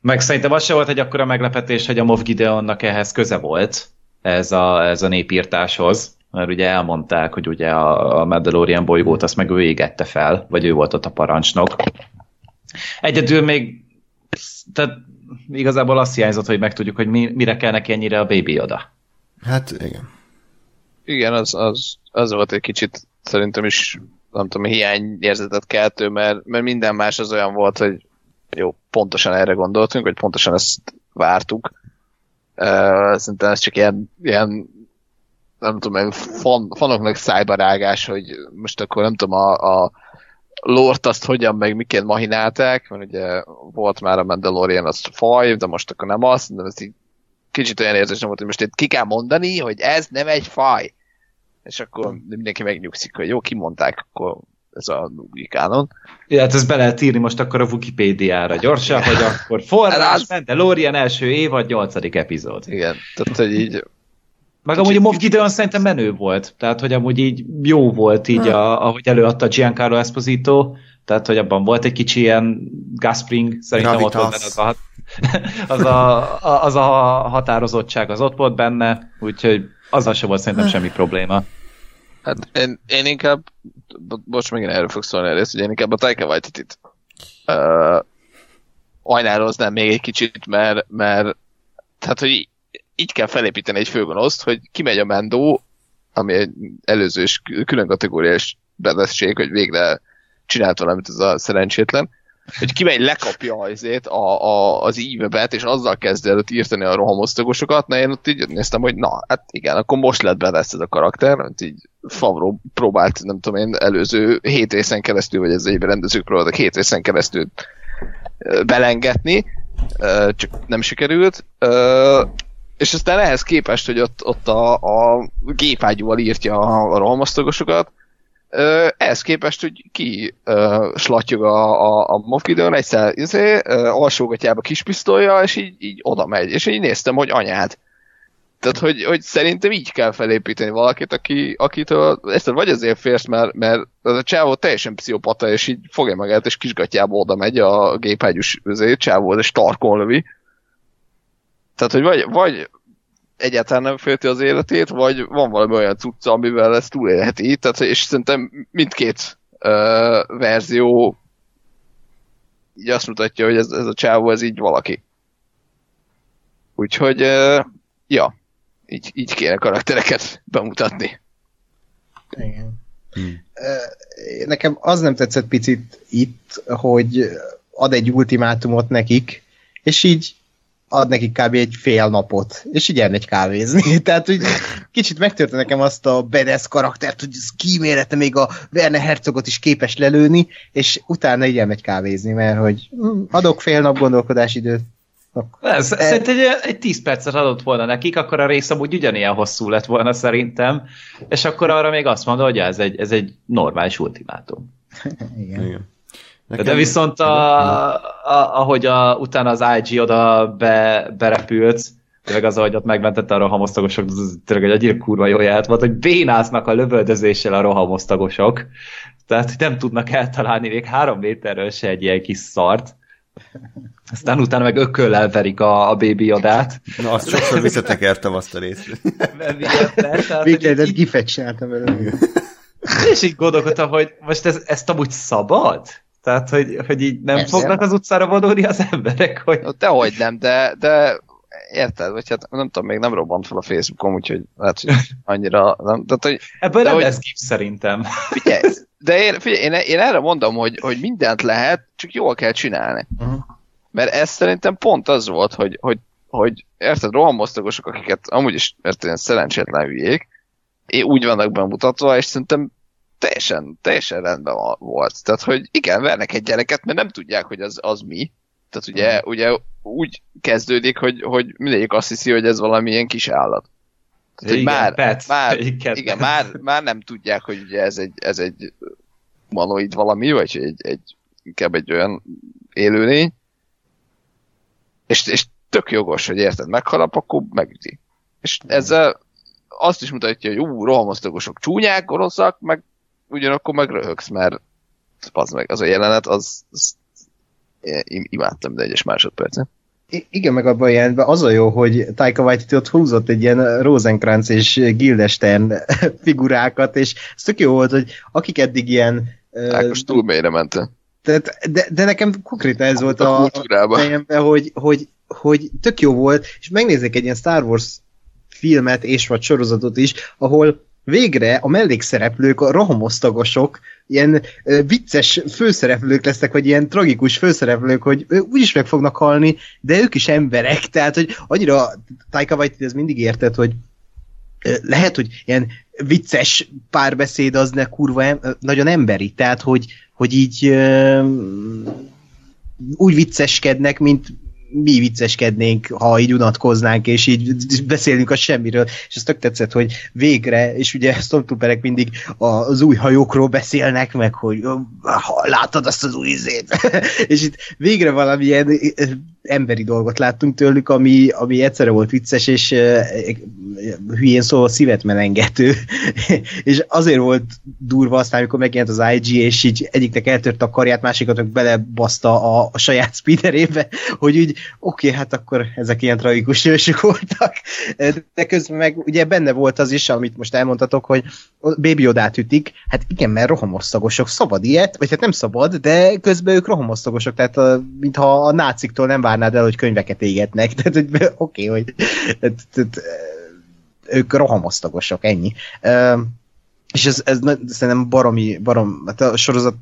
Meg szerintem az se volt egy akkora meglepetés, hogy a Moff Gideonnak ehhez köze volt, ez a, ez a népírtáshoz mert ugye elmondták, hogy ugye a, a Mandalorian bolygót azt meg ő égette fel, vagy ő volt ott a parancsnok. Egyedül még tehát igazából azt hiányzott, hogy megtudjuk, hogy mi, mire kell neki ennyire a Baby oda. Hát igen. Igen, az, az, az volt egy kicsit szerintem is nem tudom, hiányérzetet keltő, mert, mert minden más az olyan volt, hogy jó, pontosan erre gondoltunk, vagy pontosan ezt vártuk. Uh, szerintem ez csak ilyen, ilyen nem tudom, fan, fanoknak szájbarágás, hogy most akkor nem tudom, a, a Lord azt hogyan meg miként mahinálták, mert ugye volt már a Mandalorian az faj, de most akkor nem az, de ez így kicsit olyan érzésem volt, hogy most itt ki kell mondani, hogy ez nem egy faj. És akkor mindenki megnyugszik, hogy jó, kimondták, akkor ez a új kánon. Ja, hát ezt be lehet írni most akkor a Wikipédiára gyorsan, hogy akkor forrás, az... Mandalorian első évad, nyolcadik epizód. Igen, tehát hogy így meg amúgy a Moff Gideon szerintem menő volt, tehát hogy amúgy így jó volt így, a, ahogy előadta Giancarlo Esposito, tehát hogy abban volt egy kicsi ilyen gaspring, szerintem Gravitas. ott volt benne az a, az, a, az a határozottság, az ott volt benne, úgyhogy azzal sem volt szerintem semmi probléma. Hát én, én inkább, bocs, megint erről fog szólni a rész, hogy én inkább a Taika Waititi-t uh, ajnáloznám még egy kicsit, mert, mert tehát, hogy így kell felépíteni egy főgonoszt, hogy kimegy a Mendo, ami egy előző és külön kategóriás bedesség, hogy végre csinált valamit ez a szerencsétlen, hogy kimegy, lekapja a, a, az ívebet, és azzal kezd előtt írtani a rohamosztagosokat, na én ott így néztem, hogy na, hát igen, akkor most lett be lesz ez a karakter, mert így Favro próbált, nem tudom én, előző hét részen keresztül, vagy ez egyben rendezők próbáltak hét részen keresztül belengetni, csak nem sikerült. És aztán ehhez képest, hogy ott, ott a, a gépágyúval írtja a, a rohamosztagosokat, ehhez képest, hogy ki uh, slatyog a, a, a Moff Gideon egyszer izé, uh, alsógatjába kis pisztolya, és így, így oda megy. És így néztem, hogy anyád. Tehát, hogy, hogy szerintem így kell felépíteni valakit, aki, akitől ezt vagy azért férsz, mert, mert az a csávó teljesen pszichopata, és így fogja magát, és kisgatjába oda megy a gépágyus csávó, és tarkon lövi. Tehát, hogy vagy, vagy egyáltalán nem félti az életét, vagy van valami olyan cucca, amivel ezt túlélheti. Tehát, és szerintem mindkét uh, verzió így azt mutatja, hogy ez, ez a csávó, ez így valaki. Úgyhogy, uh, ja, így, így kéne karaktereket bemutatni. Igen. Hmm. Nekem az nem tetszett picit itt, hogy ad egy ultimátumot nekik, és így ad nekik kb. egy fél napot, és így elmegy kávézni. Tehát, hogy kicsit megtörte nekem azt a bedesz karaktert, hogy ez kímélete még a Werner Herzogot is képes lelőni, és utána így elmegy kávézni, mert hogy hm, adok fél nap gondolkodási időt, ez, e... Szerintem egy, egy 10 percet adott volna nekik, akkor a rész amúgy ugyanilyen hosszú lett volna szerintem, és akkor arra még azt mondod, hogy ez egy, ez egy normális ultimátum. Igen. Igen. Nekem... De viszont a, a, ahogy a, utána az IG oda be, berepült, tényleg az, ahogy ott megmentette a rohamosztagosok, az tényleg egy annyira kurva jó jelent volt, hogy bénáznak a lövöldözéssel a rohamosztagosok. Tehát nem tudnak eltalálni még három méterről se egy ilyen kis szart. Aztán utána meg ököllel verik a, a bébi odát. Na, azt sokszor visszatekertem azt a részt. Végre, gifet csináltam belőle. És így gondolkodtam, hogy most ez, ezt amúgy szabad? Tehát, hogy, hogy így nem Persze. fognak az utcára vonulni az emberek? Hogy... Dehogy nem, de, de érted, vagy hát nem tudom, még nem robbant fel a Facebookom, úgyhogy lehet, hogy annyira nem, tehát, hogy, Ebből nem hogy, lesz gif szerintem. Figyelj, de én, figyelj, én, én erre mondom, hogy, hogy mindent lehet, csak jól kell csinálni. Uh-huh. Mert ez szerintem pont az volt, hogy, hogy, hogy érted, rohamosztagosok, akiket amúgy is érted, szerencsétlen hülyék, úgy vannak bemutatva, és szerintem teljesen, teljesen rendben volt. Tehát, hogy igen, vernek egy gyereket, mert nem tudják, hogy az, az mi. Tehát ugye, mm. ugye úgy kezdődik, hogy, hogy mindegyik azt hiszi, hogy ez valamilyen kis állat. Tehát, igen, már, pet. már, igen, igen már, már nem tudják, hogy ugye ez egy, ez egy humanoid valami, vagy egy, egy inkább egy olyan élőlény. És, és tök jogos, hogy érted, megharap, akkor megüti. És ezzel azt is mutatja, hogy ú, rohamosztagosok csúnyák, gonoszak, meg ugyanakkor meg röhögsz, mert az, meg, az a jelenet, az, az imádtam, de egyes másodpercen. I- igen, meg abban a jelenetben az a jó, hogy Taika Waititi ott húzott egy ilyen Rosencrantz és Gildestern figurákat, és ez tök jó volt, hogy akik eddig ilyen... Ákos uh, túl mélyre mente. Tehát, de, de nekem konkrétan ez a volt a, a fejemben, hogy, hogy, hogy tök jó volt, és megnézek egy ilyen Star Wars filmet és vagy sorozatot is, ahol végre a mellékszereplők, a rohamosztagosok, ilyen vicces főszereplők lesznek, vagy ilyen tragikus főszereplők, hogy ö, úgyis meg fognak halni, de ők is emberek, tehát, hogy annyira Taika Waititi ez mindig érted, hogy lehet, hogy ilyen vicces párbeszéd az ne kurva em, nagyon emberi, tehát, hogy, hogy így úgy vicceskednek, mint mi vicceskednénk, ha így unatkoznánk, és így beszélünk a semmiről, és ez tök tetszett, hogy végre, és ugye Stormtrooperek mindig az új hajókról beszélnek, meg hogy látod azt az új izét, és itt végre valamilyen emberi dolgot láttunk tőlük, ami, ami egyszerre volt vicces, és uh, hülyén szóval szívet melengető. és azért volt durva aztán, amikor megjelent az IG, és így egyiknek eltört a karját, másikat meg belebaszta a, a saját speederébe, hogy úgy, oké, okay, hát akkor ezek ilyen tragikus ősök voltak. De közben meg ugye benne volt az is, amit most elmondhatok, hogy Baby Odát ütik, hát igen, mert rohamosztagosok, szabad ilyet, vagy hát nem szabad, de közben ők rohamosztagosok, tehát mintha a náciktól nem várnád el, hogy könyveket égetnek, tehát hogy oké, hogy tehát, tehát, ők rohamosztagosok, ennyi. és ez, ez szerintem baromi, barom, hát a sorozat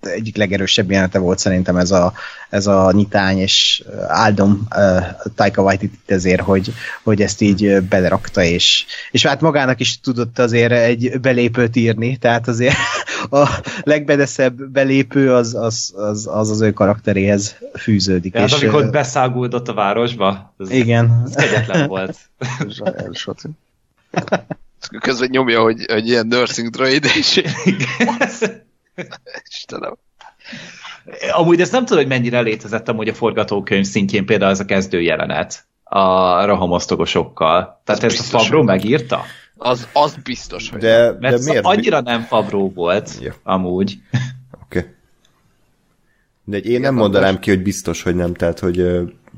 egyik legerősebb jelenete volt szerintem ez a, ez a nyitány, és áldom uh, Taika waititi ezért, hogy, hogy ezt így belerakta, és, és hát magának is tudott azért egy belépőt írni, tehát azért a legbedeszebb belépő az az, az, az, az ő karakteréhez fűződik. Tehát és, amikor beszáguldott a városba? Ez, igen. Ez kegyetlen volt. Közben nyomja, hogy, hogy ilyen nursing droid, és Istenem. Amúgy ezt nem tudom, hogy mennyire létezett amúgy a forgatókönyv szintjén például ez a kezdő jelenet a rahamosztogosokkal. Tehát ez ezt a Fabro megírta? Az, az biztos, hogy de, Mert de miért? annyira nem Fabro volt, ja. amúgy. Oké. Okay. De én nem mondanám ki, hogy biztos, hogy nem, tehát hogy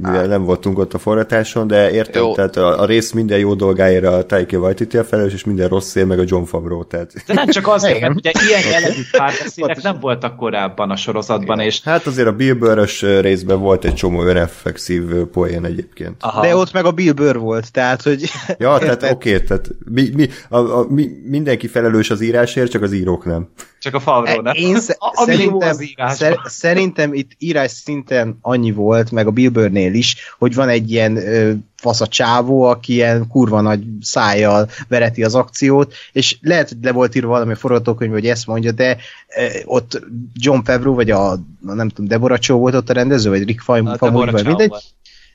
mivel nem voltunk ott a forratáson, de értem, jó. tehát a, a rész minden jó dolgáért a Taiki Waititi a felelős, és minden rossz ér meg a John Favreau. Tehát... De nem csak az, mert ugye ilyen jellegű párbeszédek nem voltak korábban a sorozatban, és... Hát azért a Bill Burr-ös részben volt egy csomó önreflexív poén egyébként. Aha. De ott meg a Bill Burr volt, tehát hogy... Ja, tehát oké, okay, tehát mi, mi, a, a, mi, mindenki felelős az írásért, csak az írók nem. Csak a Favreau, nem? Én sz- a, szerintem, szer- szerintem itt írás szinten annyi volt, meg a filmnél is, hogy van egy ilyen ö, fasz a csávó, aki ilyen kurva nagy szájjal vereti az akciót, és lehet, hogy le volt írva valami forgatókönyv, hogy ezt mondja, de ö, ott John Favreau, vagy a, nem tudom, Deborah Chow volt ott a rendező, vagy Rick Famuyi, vagy mindegy.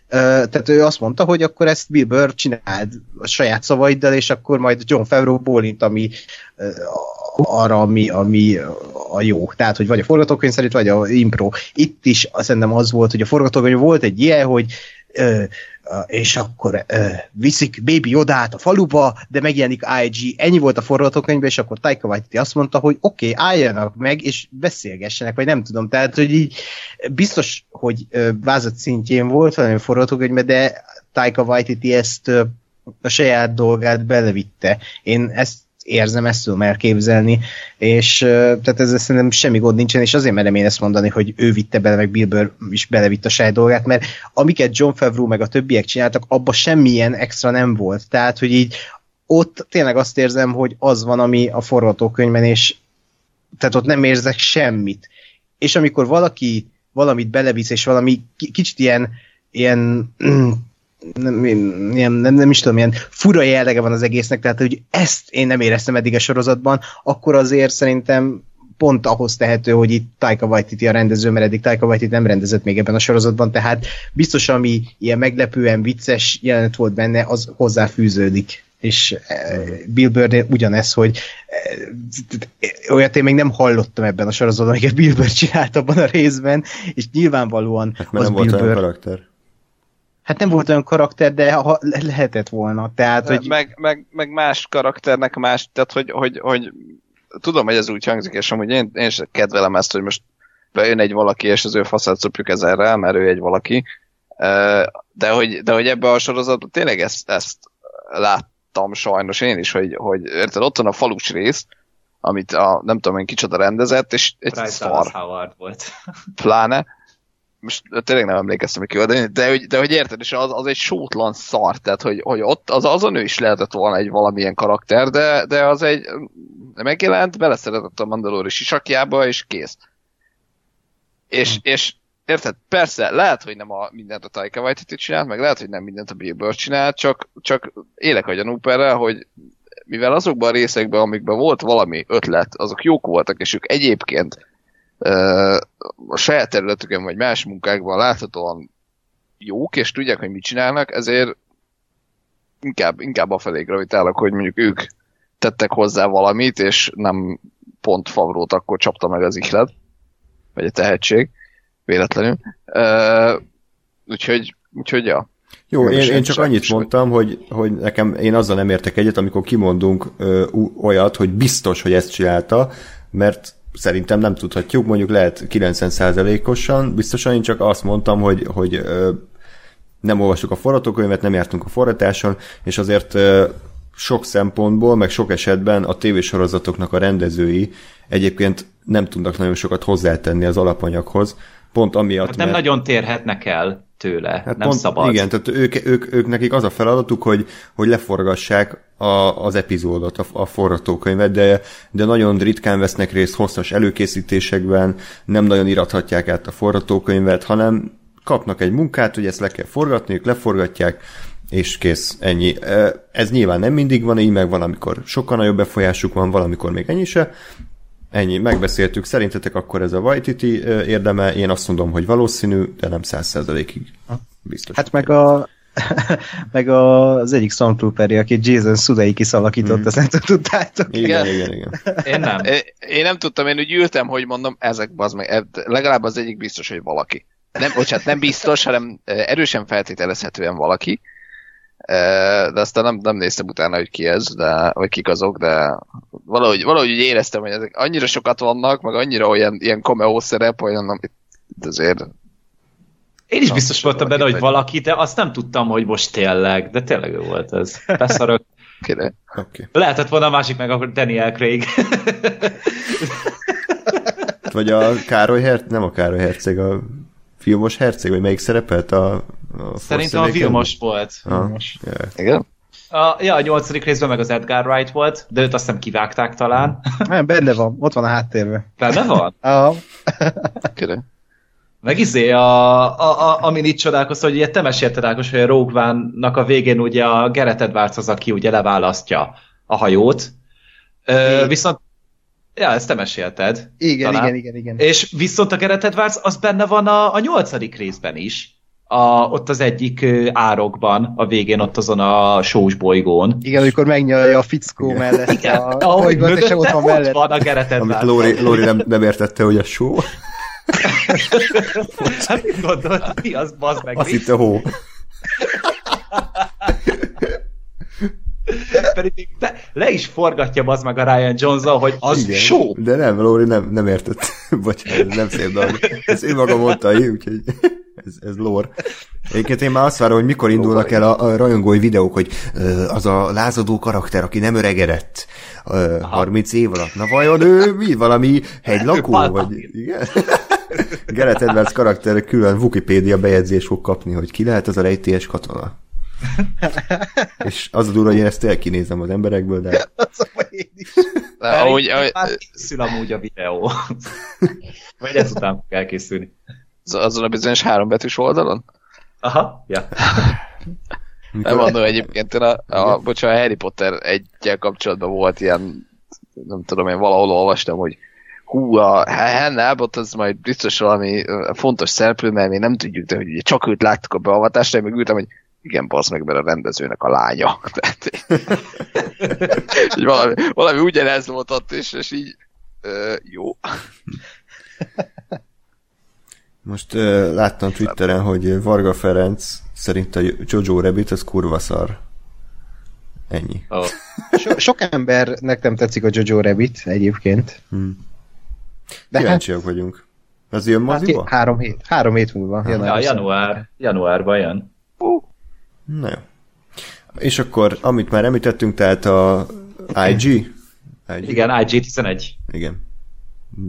Uh, tehát ő azt mondta, hogy akkor ezt Bill Burr csináld a saját szavaiddal, és akkor majd John Favreau bólint, ami arra, ami, ami a jó. Tehát, hogy vagy a forgatókönyv szerint, vagy a impro. Itt is szerintem az volt, hogy a forgatókönyv volt egy ilyen, hogy ö, és akkor ö, viszik Baby Yodát a faluba, de megjelenik IG. Ennyi volt a forgatókönyvben, és akkor Taika Waititi azt mondta, hogy oké, okay, álljanak meg, és beszélgessenek, vagy nem tudom. Tehát, hogy így biztos, hogy ö, vázat szintjén volt valami forgatókönyvben, de Taika Waititi ezt ö, a saját dolgát belevitte. Én ezt érzem, ezt tudom elképzelni, és tehát ezzel szerintem semmi gond nincsen, és azért merem én ezt mondani, hogy ő vitte bele, meg Bill Burr is belevitt a saját dolgát, mert amiket John Favreau meg a többiek csináltak, abban semmilyen extra nem volt. Tehát, hogy így ott tényleg azt érzem, hogy az van, ami a forgatókönyvben, és tehát ott nem érzek semmit. És amikor valaki valamit belevisz, és valami kicsit ilyen, ilyen nem, nem, nem, nem is tudom, ilyen fura jellege van az egésznek, tehát hogy ezt én nem éreztem eddig a sorozatban, akkor azért szerintem pont ahhoz tehető, hogy itt Taika Waititi a rendező, mert eddig Taika Waititi nem rendezett még ebben a sorozatban, tehát biztos, ami ilyen meglepően vicces jelenet volt benne, az hozzáfűződik és eh, Bill Burr ugyanez, hogy eh, olyat én még nem hallottam ebben a sorozatban, amiket Bill Burr csinált abban a részben, és nyilvánvalóan hát, az nem Bill volt Burr... karakter. Hát nem volt olyan karakter, de ha lehetett volna. Tehát, hogy... meg, meg, meg, más karakternek más, tehát hogy, hogy, hogy tudom, hogy ez úgy hangzik, és amúgy én, én is kedvelem ezt, hogy most bejön egy valaki, és az ő faszát szopjuk ezerrel, mert ő egy valaki. De hogy, de hogy ebbe a sorozatban tényleg ezt, ezt láttam sajnos én is, hogy, hogy érted, ott van a falus rész, amit a, nem tudom én kicsoda rendezett, és egy Bryce szar. Howard volt. Pláne most tényleg nem emlékeztem, hogy ki de, de, hogy, de hogy érted, és az, az egy sótlan szar, tehát hogy, hogy ott az, azon ő is lehetett volna egy valamilyen karakter, de, de az egy megjelent, beleszeretett a Mandalori sisakjába, és kész. És, hmm. és érted, persze, lehet, hogy nem a, mindent a Taika Waititi csinált, meg lehet, hogy nem mindent a Bill Burr csinált, csak, csak élek a gyanúperrel, hogy mivel azokban a részekben, amikben volt valami ötlet, azok jók voltak, és ők egyébként a saját területükön vagy más munkákban láthatóan jók, és tudják, hogy mit csinálnak, ezért inkább, inkább a felé gravitálok, hogy mondjuk ők tettek hozzá valamit, és nem pont Favrót akkor csapta meg az ihlet, vagy a tehetség, véletlenül. Uh, úgyhogy, úgyhogy ja. Jó, én, én csak annyit mondtam, hogy, hogy nekem én azzal nem értek egyet, amikor kimondunk ö, olyat, hogy biztos, hogy ezt csinálta, mert szerintem nem tudhatjuk, mondjuk lehet 90%-osan, biztosan én csak azt mondtam, hogy, hogy nem olvastuk a forgatókönyvet, nem jártunk a forratáson, és azért sok szempontból, meg sok esetben a tévésorozatoknak a rendezői egyébként nem tudnak nagyon sokat hozzátenni az alapanyaghoz, pont amiatt, hát nem mert... nagyon térhetnek el. Tőle. Hát nem pont, szabad. Igen, tehát ők, ők, ők nekik az a feladatuk, hogy, hogy leforgassák a, az epizódot, a, a forgatókönyvet, de, de nagyon ritkán vesznek részt hosszas előkészítésekben, nem nagyon irathatják át a forgatókönyvet, hanem kapnak egy munkát, hogy ezt le kell forgatni, ők leforgatják, és kész, ennyi. Ez nyilván nem mindig van így, meg valamikor sokkal nagyobb befolyásuk van, valamikor még ennyi se. Ennyi, megbeszéltük. Szerintetek akkor ez a Waititi érdeme? Én azt mondom, hogy valószínű, de nem száz százalékig biztos. Hát meg a meg a, az egyik Stormtrooper, aki Jason Sudeikis alakított, mm. azt nem tudtátok. Igen, igen, igen. Én nem. Én, nem tudtam, én úgy ültem, hogy mondom, ezek az meg, legalább az egyik biztos, hogy valaki. Nem, bocsánat, nem biztos, hanem erősen feltételezhetően valaki. De aztán nem, nem néztem utána, hogy ki ez, de, vagy kik azok, de valahogy, valahogy úgy éreztem, hogy ezek annyira sokat vannak, meg annyira olyan ilyen cameo szerep, olyan, amit azért én is biztos voltam benne, hogy valaki, de azt nem tudtam, hogy most tényleg, de tényleg ő volt ez. Beszarok. Okay. Okay. Lehetett volna a másik meg akkor Daniel Craig. vagy a Károly Herceg, nem a Károly Herceg, a filmos herceg, vagy melyik szerepelt a, a Szerintem a filmos volt. Yeah. Igen? A, ja, a nyolcadik részben meg az Edgar Wright volt, de őt azt hiszem kivágták talán. Nem, benne van, ott van a háttérben. Benne van? Aha. Meg izé, a, a, a, amin itt csodálkoztam, hogy ugye te mesélted Ákos, hogy a Rogue a végén ugye a Gerett Edwards az, aki ugye leválasztja a hajót. Ö, viszont Ja, ezt te mesélted. Igen, talán. igen, igen, igen. És viszont a Gerett Edwards az benne van a, a nyolcadik részben is. A, ott az egyik árokban, a végén ott azon a sós bolygón. Igen, amikor megnyalja a fickó igen. mellett igen. a bolygót, és ott van mellett. van a Edwards. Amit Lori, Lori nem, nem értette, hogy a só. hát mit gondolod, mi az, bazd meg? Azt hitte hó. Pedig te, le is forgatja az meg a Ryan jones hogy az Igen, show. De nem, Lóri nem, nem értett. Bocsánat, nem szép dolog. Ez ő maga mondta, úgyhogy ez, ez lore. Egyébként én már azt várom, hogy mikor indulnak el a, a rajongói videók, hogy uh, az a lázadó karakter, aki nem öregedett uh, 30 év alatt. Na vajon ő mi? Valami hegylakó? Vagy, igen? Gerett Edwards karakter külön Wikipédia bejegyzés fog kapni, hogy ki lehet az a rejtélyes katona. És az a durva, hogy én ezt elkinézem az emberekből, de... Az a én is. De, ahogy, ahogy... Már készül amúgy a videó. Vagy ezután fog elkészülni. Azon a bizonyos hárombetűs oldalon? Aha, ja. Nem mondom egyébként, én a, a, bocsánat, a Harry Potter egyel kapcsolatban volt ilyen, nem tudom, én valahol olvastam, hogy hú, a Hannah Abbott az majd biztos valami fontos szereplő, mert mi nem tudjuk, de hogy ugye csak őt láttuk a beavatásra, én meg ültem, hogy igen, bazd meg, mert a rendezőnek a lánya. Tehát, így valami, valami ugyanez volt ott, és, és így uh, jó. Most uh, láttam Twitteren, hogy Varga Ferenc szerint a Jojo Rabbit az kurva szar. Ennyi. Oh. So, sok embernek nem tetszik a Jojo Rabbit egyébként. Hmm. De Kíváncsiak hát, vagyunk. Az jön moziba? Hát, három hét. Három hét múlva. Ja, január. Januárban jön. Uh. Na jó. És akkor, amit már említettünk, tehát a IG? IG? Igen, IG11. Igen.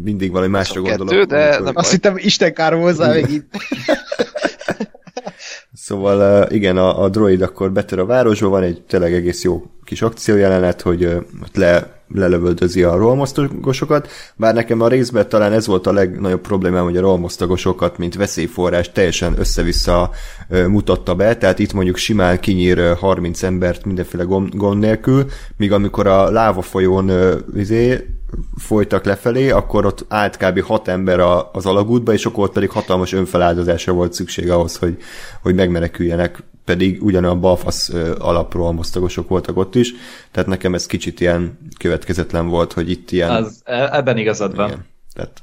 Mindig valami másra gondolok. Kettő, de amikor... nem Azt hittem, Isten károm hozzá megint. Szóval igen, a, a droid akkor betör a városba, van egy tényleg egész jó kis akciójelenet, hogy ott le, lelövöldözi a rollmosztagosokat, bár nekem a részben talán ez volt a legnagyobb problémám, hogy a rollmosztagosokat, mint veszélyforrás teljesen össze-vissza mutatta be, tehát itt mondjuk simán kinyír 30 embert mindenféle gond, gond nélkül, míg amikor a láva folyón izé, folytak lefelé, akkor ott állt kb. hat ember a, az alagútba, és akkor ott pedig hatalmas önfeláldozásra volt szükség ahhoz, hogy, hogy megmeneküljenek, pedig ugyanolyan a balfasz alapról mosztagosok voltak ott is, tehát nekem ez kicsit ilyen következetlen volt, hogy itt ilyen... Az, e, ebben igazad van. Igen, tehát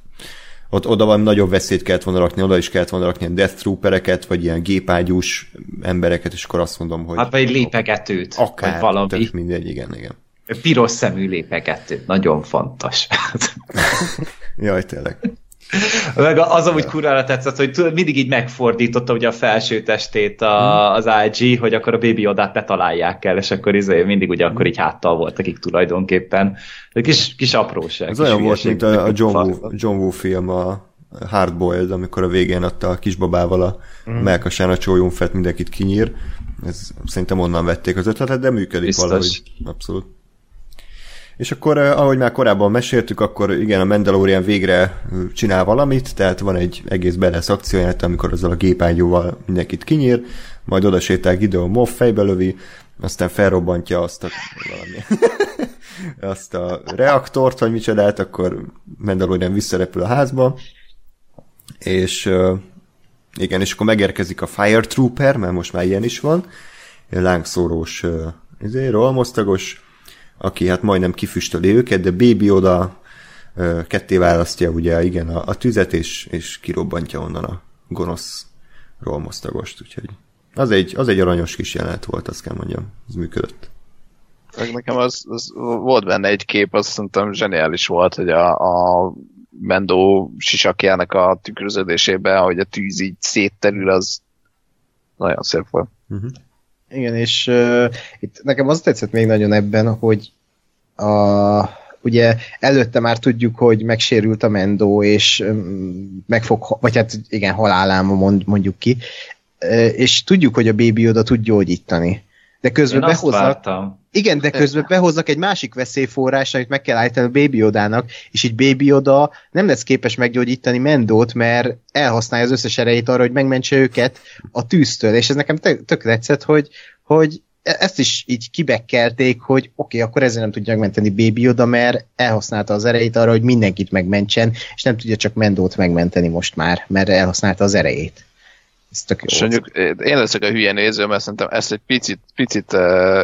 ott oda van nagyobb veszélyt kellett volna rakni, oda is kellett volna rakni ilyen death troopereket, vagy ilyen gépágyús embereket, és akkor azt mondom, hogy... Hát vagy lépegetőt, akár, vagy valami. Tök mindegy, igen, igen. Piros szemű lépegető. Nagyon fontos. Jaj, tényleg. Meg az amúgy kurvára tetszett, hogy mindig így megfordította ugye a felső testét a, hmm. az IG, hogy akkor a Baby Odát ne találják el, és akkor izé, mindig ugye akkor így háttal volt akik tulajdonképpen. Kis, kis apróság. Ez olyan volt, mint a, a John, Woo, John Woo film a, hardboiled, amikor a végén adta a kisbabával a mm. melkasán a csólyomfet, mindenkit kinyír. Ez szerintem onnan vették az ötletet, de működik Biztos. valahogy. Abszolút. És akkor, eh, ahogy már korábban meséltük, akkor igen, a Mandalorian végre eh, csinál valamit, tehát van egy egész beres akcióját, amikor azzal a gépágyúval mindenkit kinyír, majd oda sétál Gideon Moff, fejbe lövi, aztán felrobbantja azt a, valami, azt a reaktort, vagy micsodát, akkor Mandalorian visszarepül a házba, és igen, és akkor megérkezik a Fire Trooper, mert most már ilyen is van, lángszórós, izé, rolmosztagos, aki hát majdnem kifüstöli őket, de Baby oda ketté választja ugye, igen, a, a tüzet, és, és kirobbantja onnan a gonosz rolmosztagost, úgyhogy az egy, az egy aranyos kis jelenet volt, azt kell mondjam, ez működött. Nekem az, az, volt benne egy kép, azt szerintem zseniális volt, hogy a, a Mendo sisakjának a tükröződésében, hogy a tűz így szétterül, az nagyon szép volt. Uh-huh. Igen, és uh, itt nekem az tetszett még nagyon ebben, hogy a, ugye előtte már tudjuk, hogy megsérült a Mendo, és um, meg fog, vagy hát igen, haláláma mond, mondjuk ki, és tudjuk, hogy a Baby oda tud gyógyítani. De közben Én behoznak, igen, de közben behoznak egy másik veszélyforrás, amit meg kell állítani a Baby Odának, és így Baby Oda nem lesz képes meggyógyítani Mendót, mert elhasználja az összes erejét arra, hogy megmentse őket a tűztől, és ez nekem tök, tetszett, hogy, hogy e- ezt is így kibekkelték, hogy oké, okay, akkor ezzel nem tudja megmenteni Baby Oda, mert elhasználta az erejét arra, hogy mindenkit megmentsen, és nem tudja csak Mendót megmenteni most már, mert elhasználta az erejét. Ez tök És jó. mondjuk én leszek a hülye néző, mert szerintem ezt egy picit, picit uh,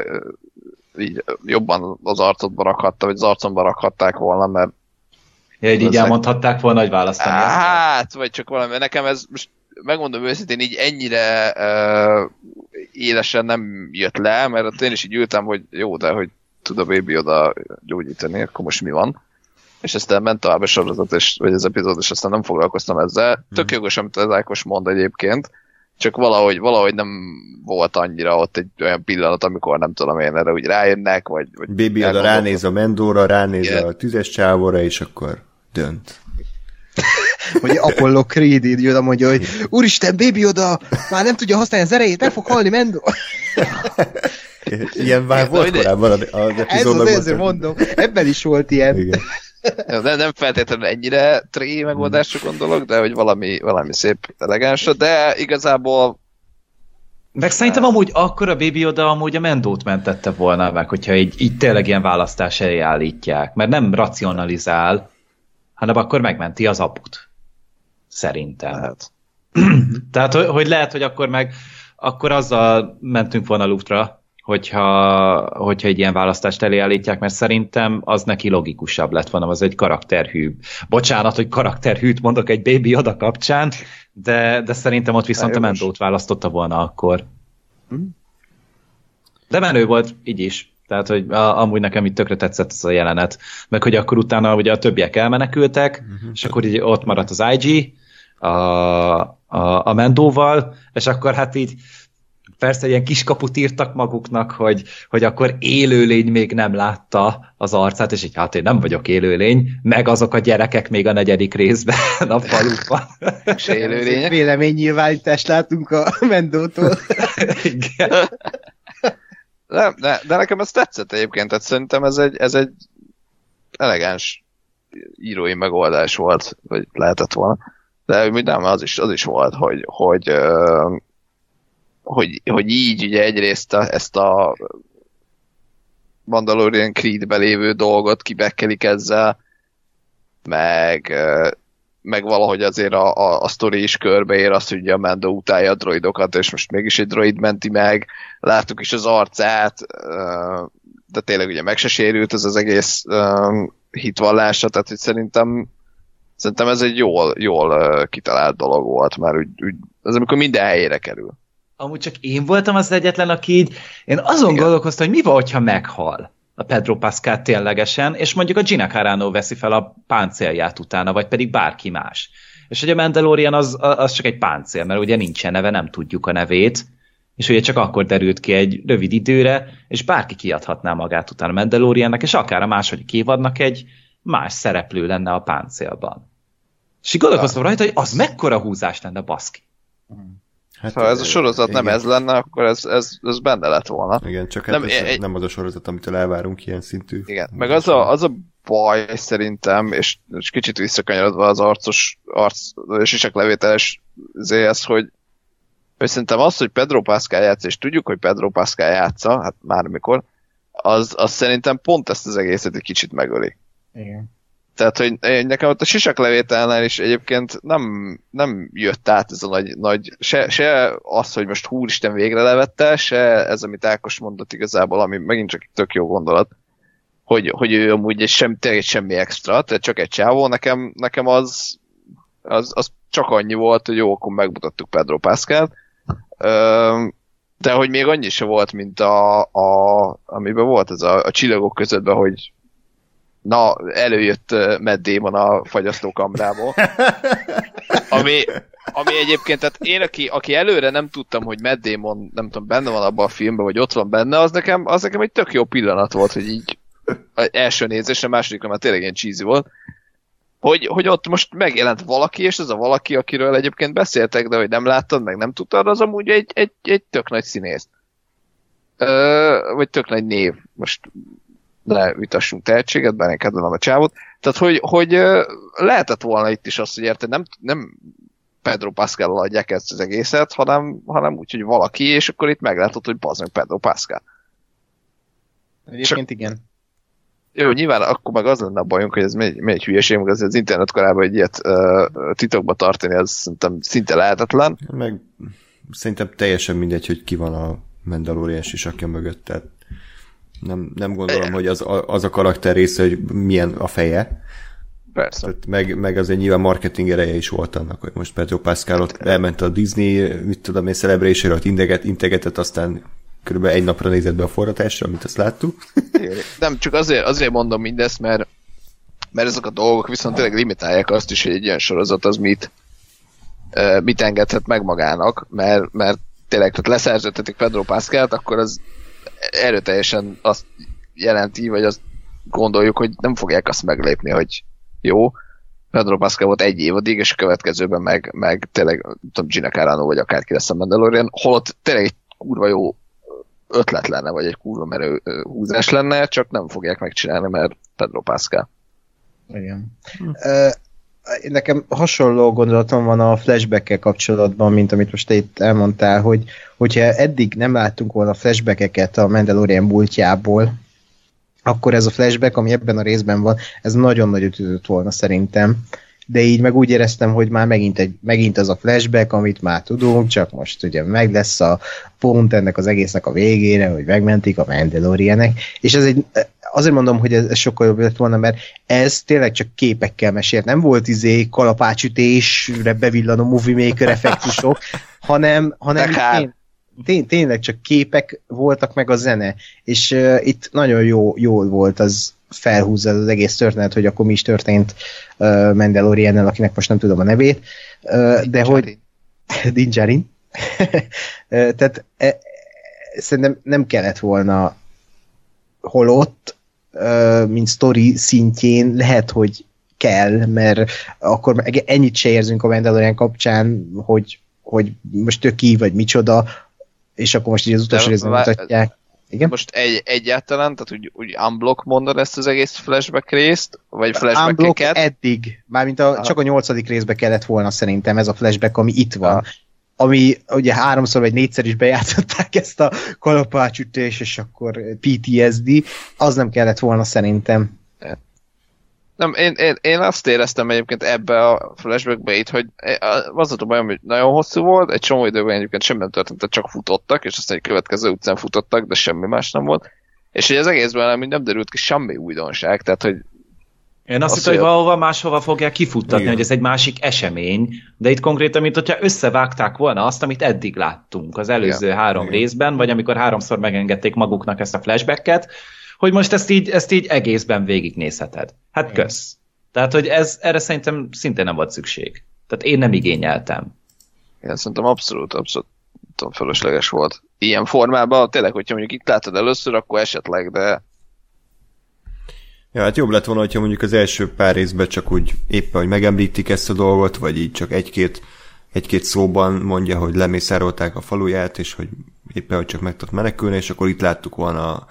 így jobban az arcodba rakhatta, vagy az arcomba rakhatták volna, mert Ja, így, így elmondhatták volna, hogy választani. hát, vagy csak valami, nekem ez most megmondom őszintén, így ennyire uh, élesen nem jött le, mert én is így ültem, hogy jó, de hogy tud a baby oda gyógyítani, akkor most mi van? És aztán ment tovább a sorozat, és, vagy az epizód, és aztán nem foglalkoztam ezzel. Tök jogos, amit az Ákos mond egyébként, csak valahogy, valahogy nem volt annyira ott egy olyan pillanat, amikor nem tudom én erre úgy rájönnek, vagy, vagy Baby oda ránéz a Mendóra, ránéz Igen. a tüzes csávóra, és akkor dönt. Hogy Apollo Creed így oda mondja, hogy úristen, Baby Oda már nem tudja használni az erejét, meg fog halni Mendo. Ilyen már volt korábban az, az Ez az ezért mondom, ebben is volt ilyen. Igen. Nem, nem feltétlenül ennyire tré megoldásra gondolok, de hogy valami, valami szép elegáns, de igazából Meg szerintem amúgy akkor a Baby oda amúgy a Mendót mentette volna meg, hogyha így, így tényleg ilyen választás elé állítják. Mert nem racionalizál, hanem akkor megmenti az aput. Szerintem. lehet. Tehát, hogy, hogy lehet, hogy akkor meg akkor azzal mentünk volna luftra, hogyha, hogyha egy ilyen választást elé állítják, mert szerintem az neki logikusabb lett volna, az egy karakterhű. Bocsánat, hogy karakterhűt mondok egy Baby Oda kapcsán, de, de szerintem ott viszont a. Mendót választotta volna akkor. De menő volt, így is. Tehát, hogy a, amúgy nekem itt tökre tetszett ez a jelenet. Meg, hogy akkor utána ugye a többiek elmenekültek, uh-huh. és akkor így ott maradt az IG, a, a, a Mendóval, és akkor hát így persze ilyen kiskaput írtak maguknak, hogy, hogy akkor élőlény még nem látta az arcát, és így hát én nem vagyok élőlény, meg azok a gyerekek még a negyedik részben a faluban. És élőlények. Véleménynyilvánítást látunk a Mendótól. Igen. De, de, de nekem ez tetszett egyébként, tehát szerintem ez egy, ez egy elegáns írói megoldás volt, vagy lehetett volna. De úgy nem, az is, az is volt, hogy, hogy, ö, hogy, hogy így ugye egyrészt a, ezt a Mandalorian Creed-be lévő dolgot kibekkelik ezzel, meg, meg valahogy azért a, a, a sztori is körbeér azt, ugye a Mando utálja a droidokat, és most mégis egy droid menti meg, láttuk is az arcát, de tényleg ugye meg se sérült ez az egész hitvallása, tehát hogy szerintem szerintem ez egy jól, jól kitalált dolog volt, mert úgy, úgy, az amikor minden helyére kerül. Amúgy csak én voltam az egyetlen, aki így, én azon Igen. gondolkoztam, hogy mi van, hogyha meghal a Pedro Pascal ténylegesen, és mondjuk a Gina Carano veszi fel a páncélját utána, vagy pedig bárki más. És hogy a Mandalorian az, az csak egy páncél, mert ugye nincsen neve, nem tudjuk a nevét, és ugye csak akkor derült ki egy rövid időre, és bárki kiadhatná magát utána a Mandaloriannek, és akár a második évadnak egy más szereplő lenne a páncélban. És így gondolkoztam rajta, hogy az mekkora húzás lenne, baszki. Hát, ha ez a sorozat igen. nem ez lenne, akkor ez, ez, ez benne lett volna. Igen, csak hát nem, ez egy, nem az a sorozat, amitől elvárunk ilyen szintű. Igen, meg az a, az a baj szerintem, és, és kicsit visszakanyarodva az arcos, arc, és is levételes ez, hogy, hogy szerintem az, hogy Pedro Pascal játsz, és tudjuk, hogy Pedro Pascal játsza, hát már mikor, az, az szerintem pont ezt az egészet egy kicsit megöli. Igen. Tehát, hogy nekem ott a sisaklevételnál is egyébként nem, nem jött át ez a nagy, nagy se, se az, hogy most húristen végre levette, se ez, amit Ákos mondott igazából, ami megint csak tök jó gondolat, hogy, hogy ő amúgy egy sem, tényleg semmi extra, tehát csak egy csávó, nekem, nekem az, az, az csak annyi volt, hogy jó, akkor megmutattuk Pedro Pascal, de hogy még annyi se volt, mint a, a amiben volt ez a, a csillagok közöttben, hogy na, előjött Matt Damon a fagyasztókamrából. Ami, ami egyébként, tehát én, aki, aki előre nem tudtam, hogy Matt Damon, nem tudom, benne van abban a filmben, vagy ott van benne, az nekem, az nekem egy tök jó pillanat volt, hogy így első nézésre, másodikra már tényleg ilyen cheesy volt, hogy, hogy ott most megjelent valaki, és ez a valaki, akiről egyébként beszéltek, de hogy nem láttad, meg nem tudtad, az amúgy egy, egy, egy tök nagy színész. Ö, vagy tök nagy név. Most ne vitassunk tehetséget, bár én kedvelem a csávot. Tehát, hogy, hogy lehetett volna itt is azt, hogy érted, nem, nem Pedro pascal adják ezt az egészet, hanem, hanem úgy, hogy valaki, és akkor itt meglátod, hogy bazd meg Pedro Pascal. Egyébként Csak, igen. Jó, nyilván akkor meg az lenne a bajunk, hogy ez megy, megy hülyeség, meg az, az internet korában egy ilyet uh, titokba tartani, az szerintem szinte lehetetlen. Meg szerintem teljesen mindegy, hogy ki van a Mandalorian sisakja mögött, tehát nem, nem gondolom, hogy az, az a karakter része, hogy milyen a feje. Persze. Tehát meg, meg azért nyilván marketing ereje is volt annak, hogy most Pedro Pascal ott elment a Disney, mit tudom én, celebration ott integet, integetett, aztán körülbelül egy napra nézett be a forratásra, amit azt láttuk. Nem, csak azért, azért mondom mindezt, mert, mert ezek a dolgok viszont tényleg limitálják azt is, hogy egy ilyen sorozat az mit, mit engedhet meg magának, mert, mert tényleg, tehát leszerződtetik Pedro Pascalt, akkor az erőteljesen azt jelenti, vagy azt gondoljuk, hogy nem fogják azt meglépni, hogy jó, Pedro Pascal volt egy évadig, és a következőben meg, meg tényleg, tudom, Gina Carano, vagy akárki lesz a Mandalorian, holott tényleg egy kurva jó ötlet lenne, vagy egy kurva merő húzás lenne, csak nem fogják megcsinálni, mert Pedro Pascal. Igen. Hm. Nekem hasonló gondolatom van a flashback kapcsolatban, mint amit most te itt elmondtál, hogy hogyha eddig nem láttunk volna flashbackeket a Mandalorian múltjából, akkor ez a flashback, ami ebben a részben van, ez nagyon nagyot ütött volna szerintem. De így meg úgy éreztem, hogy már megint, egy, megint az a flashback, amit már tudunk, csak most ugye meg lesz a pont ennek az egésznek a végére, hogy megmentik a Mandalorianek, és ez egy, azért mondom, hogy ez, ez sokkal jobb lett volna, mert ez tényleg csak képekkel mesélt, nem volt izé kalapácsütésre bevillanó movie maker effektusok, hanem, hanem tény, tény, tényleg csak képek voltak meg a zene, és uh, itt nagyon jó, jó volt az felhúzza az egész történet, hogy akkor mi is történt uh, Mandalorian-nel, akinek most nem tudom a nevét, uh, de hogy Dinjarin. Tehát e, szerintem nem kellett volna holott, mint story szintjén, lehet, hogy kell, mert akkor ennyit se érzünk a Mandalorian kapcsán, hogy, hogy most ő ki, vagy micsoda, és akkor most így az utolsó részben mutatják. Igen? Most egy, egyáltalán, tehát úgy, úgy unblock mondod ezt az egész flashback részt, vagy flashback Unblock eddig, mármint a, csak a nyolcadik részbe kellett volna szerintem ez a flashback, ami itt van. Aha. Ami ugye háromszor vagy négyszer is bejátszották ezt a kalapácsütés, és akkor PTSD, az nem kellett volna szerintem. Nem, én, én, én azt éreztem egyébként ebbe a flashbackbe itt, hogy az a bajom, hogy nagyon hosszú volt, egy csomó időben egyébként semmi nem történt, csak futottak, és aztán egy következő utcán futottak, de semmi más nem volt. És hogy az egészben nem, nem derült ki semmi újdonság, tehát hogy én azt hittem, hogy valahova máshova fogják kifuttatni, Igen. hogy ez egy másik esemény, de itt konkrétan, mint hogyha összevágták volna azt, amit eddig láttunk az előző Igen. három Igen. részben, vagy amikor háromszor megengedték maguknak ezt a flashbacket, hogy most ezt így, ezt így egészben végignézheted. Hát kösz. Tehát, hogy ez, erre szerintem szintén nem volt szükség. Tehát én nem igényeltem. Én szerintem abszolút, abszolút tudom, fölösleges volt. Ilyen formában, tényleg, hogyha mondjuk itt látod először, akkor esetleg, de Ja, hát jobb lett volna, hogyha mondjuk az első pár részben csak úgy éppen, hogy megemlítik ezt a dolgot, vagy így csak egy-két egy-két szóban mondja, hogy lemészárolták a faluját, és hogy éppen, hogy csak meg tudott menekülni, és akkor itt láttuk volna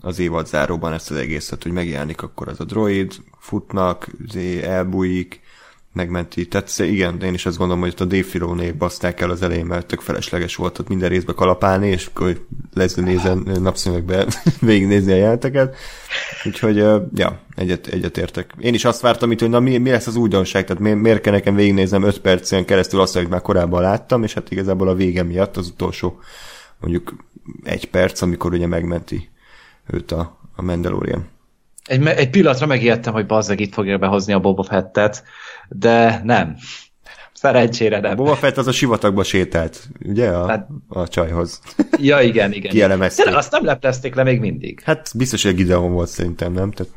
az évad záróban ezt az egészet, hogy megjelenik akkor az a droid, futnak, elbújik, megmenti. Tehát igen, én is azt gondolom, hogy ott a Dave Filónék baszták el az elején, mert tök felesleges volt ott minden részbe kalapálni, és akkor Leslie nézen napszemekbe végignézni a jelenteket. Úgyhogy, ja, egyet, egyet értek. Én is azt vártam itt, hogy na mi, mi lesz az újdonság, tehát mi, miért kell nekem végignéznem 5 percen keresztül azt, amit már korábban láttam, és hát igazából a vége miatt az utolsó mondjuk egy perc, amikor ugye megmenti őt a, a Mandalorian. Egy, egy pillanatra megijedtem, hogy bazzeg itt fogja behozni a Boba Fettet, de nem. Szerencsére nem. A Boba Fett az a sivatagba sétált, ugye, a, hát, a csajhoz. Ja, igen, igen. Kielemezték. De azt nem leplezték le még mindig. Hát biztos, hogy Gideon volt szerintem, nem? Tehát...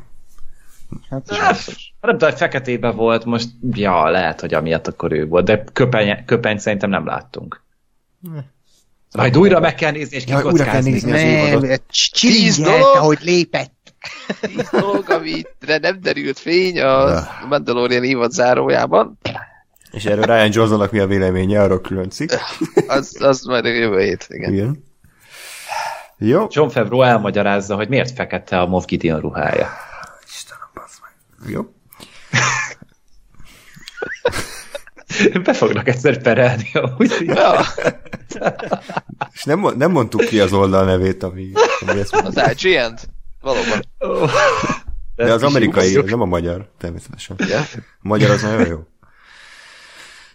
Hát, hát nem tudom, feketében volt, most ja, lehet, hogy amiatt akkor ő volt, de köpeny, köpeny szerintem nem láttunk. Ne. Majd újra meg kell nézni, és kikockázni. Újra kell nézni az évadot. Tíz dolog, ahogy lépett. Tíz dolog, amire nem derült fény a Mandalorian évad zárójában. És erről Ryan Johnsonnak mi a véleménye, arról külön cikk. az, az majd a jövő hét, igen. igen. Jó. John Favreau elmagyarázza, hogy miért fekete a Moff Gideon ruhája. Istenem, bassz meg. Jó. Be fognak egyszer perelni, amúgy. Ja. És nem, nem mondtuk ki az oldal nevét, ami, ami ezt Az ign Valóban. Oh. De, De az amerikai, nem a magyar, természetesen. Yeah. A magyar az nagyon jó.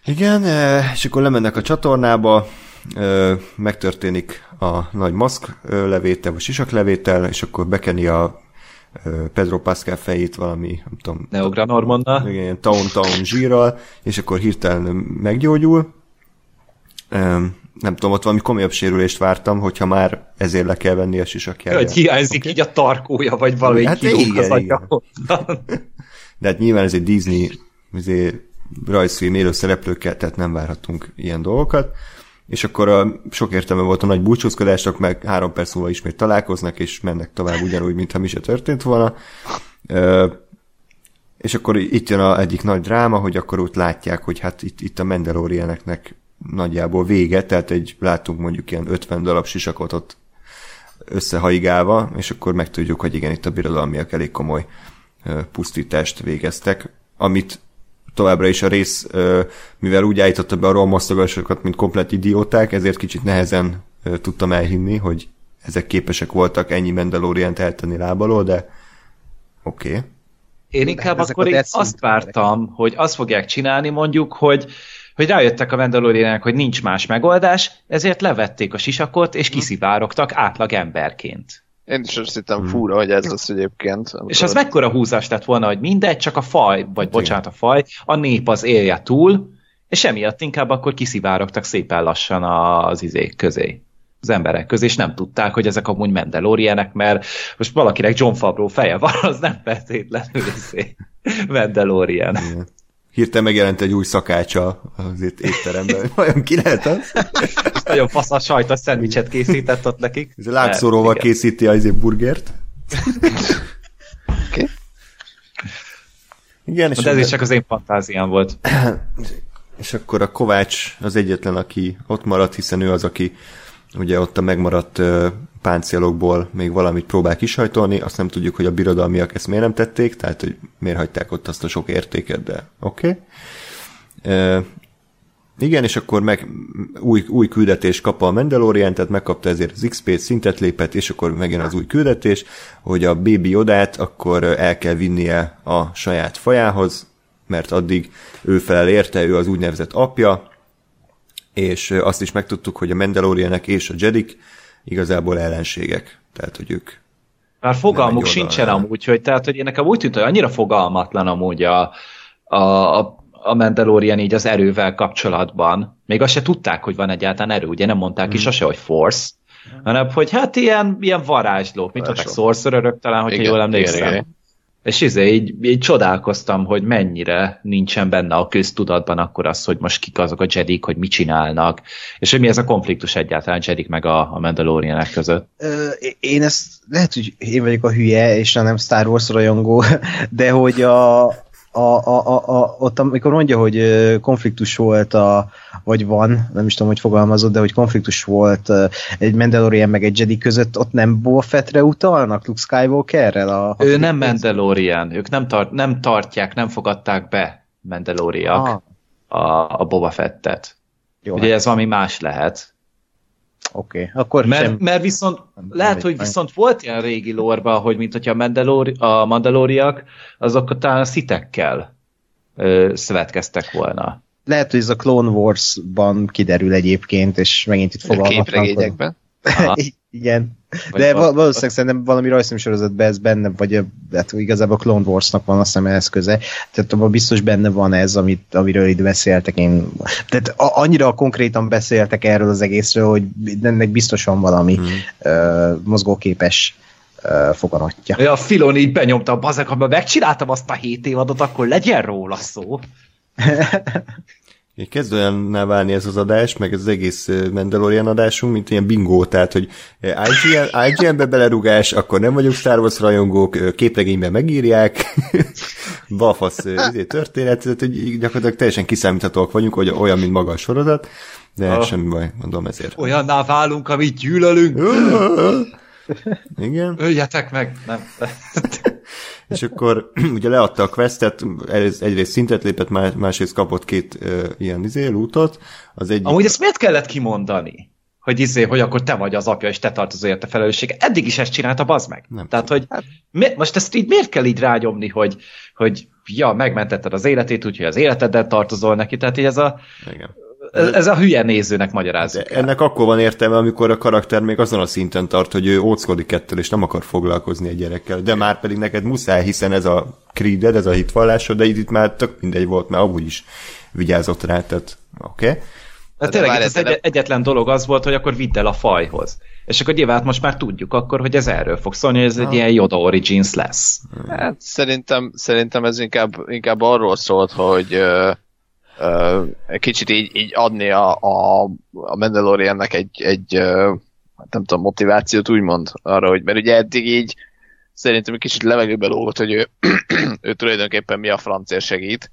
Igen, eh, és akkor lemennek a csatornába, eh, megtörténik a nagy maszk eh, levétel, vagy sisak levétel, és akkor bekeni a Pedro Pascal fejét valami, nem tudom. Neogra Normanda. Igen, Town Town zsírral, és akkor hirtelen meggyógyul. Nem tudom, ott valami komolyabb sérülést vártam, hogyha már ezért le kell venni a sisakját. Hogy hiányzik okay. így a tarkója, vagy valami hát igen, igen. De hát nyilván ez egy Disney azért rajzfilm élő szereplőkkel, tehát nem várhatunk ilyen dolgokat és akkor a, sok értelme volt a nagy búcsúzkodások, meg három perc múlva ismét találkoznak, és mennek tovább ugyanúgy, mintha mi se történt volna. Ö, és akkor itt jön a egyik nagy dráma, hogy akkor ott látják, hogy hát itt, itt a Mandalorianeknek nagyjából vége, tehát egy látunk mondjuk ilyen 50 darab sisakot ott összehaigálva, és akkor megtudjuk, hogy igen, itt a birodalmiak elég komoly pusztítást végeztek, amit továbbra is a rész, mivel úgy állította be a romosztogásokat, mint komplet idióták, ezért kicsit nehezen tudtam elhinni, hogy ezek képesek voltak ennyi Mandalorian eltenni lábalól, de oké. Okay. Én inkább de akkor így azt vártam, hogy azt fogják csinálni mondjuk, hogy hogy rájöttek a Mandalorianek, hogy nincs más megoldás, ezért levették a sisakot, és kiszivárogtak átlag emberként. Én is azt hittem hmm. fúra, hogy ez lesz egyébként. És az mekkora húzás lett volna, hogy mindegy, csak a faj, vagy bocsánat, a faj, a nép az élje túl, és emiatt inkább akkor kiszivárogtak szépen lassan az izék közé az emberek közé, és nem tudták, hogy ezek amúgy Mandalorianek, mert most valakinek John Favreau feje van, az nem feltétlenül izé Mandalorian. Igen hirtelen megjelent egy új szakácsa az étteremben. Vajon ki lehet az? nagyon fasz a sajtos szendvicset készített ott nekik. Ez a lágszóróval készíti az izé burgert. okay. Igen, és De ez is csak az én fantáziám volt. És akkor a Kovács az egyetlen, aki ott maradt, hiszen ő az, aki ugye ott a megmaradt páncélokból még valamit próbál kisajtolni, azt nem tudjuk, hogy a birodalmiak ezt miért nem tették, tehát hogy miért hagyták ott azt a sok értéket, de oké. Okay. Igen, és akkor meg új, új küldetés kap a Mandalorian, tehát megkapta ezért az XP-t, szintet lépett, és akkor megjön az új küldetés, hogy a Baby Odát akkor el kell vinnie a saját fajához, mert addig ő felel érte, ő az úgynevezett apja, és azt is megtudtuk, hogy a Mandalorianek és a Jedik igazából ellenségek, tehát hogy ők már fogalmuk sincsen amúgy, hogy tehát, hogy nekem úgy tűnt, hogy annyira fogalmatlan amúgy a, a, a Mandalorian így az erővel kapcsolatban. Még azt se tudták, hogy van egyáltalán erő, ugye nem mondták hmm. is sose, hogy force, hanem hogy hát ilyen, ilyen varázslók, mint mondták sorcererök talán, hogyha igen, jól emlékszem. Igen, igen. És izé, így, így csodálkoztam, hogy mennyire nincsen benne a köztudatban akkor az, hogy most kik azok a Jedik, hogy mit csinálnak, és hogy mi ez a konfliktus egyáltalán Jedik meg a, a Mandalorianek között. Ö, én ezt, lehet, hogy én vagyok a hülye, és nem Star Wars rajongó, de hogy a, a, a, a, a, ott amikor mondja, hogy konfliktus volt, a, vagy van, nem is tudom, hogy fogalmazott, de hogy konfliktus volt egy Mandalorian meg egy Jedi között, ott nem Boba Fettre utalnak Luke Skywalkerrel? A, ő nem Mandalorian, ők nem, tart, nem tartják, nem fogadták be Mandaloriak ah. a, a Boba Fettet. Jó, Ugye hát. ez valami más lehet. Oké, okay. akkor mert, sem... mert viszont nem lehet, hogy viszont volt ilyen régi lórban, hogy mint hogyha a, Mandalori, a mandalóriak, azok talán a szitekkel ö, szövetkeztek volna. Lehet, hogy ez a Clone Wars-ban kiderül egyébként, és megint itt fogalmaznak. Képregényekben. Igen. Vagy De val- valószínűleg szerintem valami rajzfilmsorozatban ez benne, vagy hát igazából a Clone Wars-nak van azt hiszem eszköze. Tehát abban biztos benne van ez, amit, amiről itt beszéltek. Én, tehát a, annyira konkrétan beszéltek erről az egészről, hogy ennek biztos van valami hmm. uh, mozgóképes uh, foganatja. Ja, a Filon így benyomta, bazeg, ha megcsináltam azt a hét évadot, akkor legyen róla szó. Kezd olyanná válni ez az adás, meg ez az egész Mandalorian adásunk, mint ilyen bingo, tehát, hogy IGN, IGN-be belerugás, akkor nem vagyunk Star Wars rajongók, képregényben megírják, balfasz izé, történet, tehát hogy gyakorlatilag teljesen kiszámíthatóak vagyunk, hogy olyan, mint maga a sorozat, de oh. semmi baj, mondom ezért. Olyanná válunk, amit gyűlölünk. Igen. Öljetek meg! Nem. és akkor ugye leadta a questet, egyrészt szintet lépett, másrészt kapott két uh, ilyen izé, lootot. Az egy... Amúgy ezt miért kellett kimondani? hogy izé, hogy akkor te vagy az apja, és te tartozol érte felelősség. Eddig is ezt csinálta, bazd meg. Nem Tehát, hogy mi, most ezt így miért kell így rágyomni, hogy, hogy ja, megmentetted az életét, úgyhogy az életeddel tartozol neki. Tehát így ez a, Igen ez a hülye nézőnek magyarázzuk el. Ennek akkor van értelme, amikor a karakter még azon a szinten tart, hogy ő óckodik ettől, és nem akar foglalkozni egy gyerekkel. De már pedig neked muszáj, hiszen ez a creeded, ez a hitvallásod, de itt már tök mindegy volt, mert amúgy is vigyázott rá, tehát oké. Okay. De tényleg ez egy, egyetlen dolog az volt, hogy akkor vidd el a fajhoz. És akkor nyilván most már tudjuk akkor, hogy ez erről fog szólni, hogy ez egy ilyen Yoda Origins lesz. Hát szerintem, szerintem ez inkább, inkább arról szólt, hogy uh, kicsit így, így adni a, a, a Mandaloriannek egy, egy nem tudom, motivációt úgymond arra, hogy mert ugye eddig így szerintem egy kicsit levegőbe lógott, hogy ő, ő tulajdonképpen mi a francér segít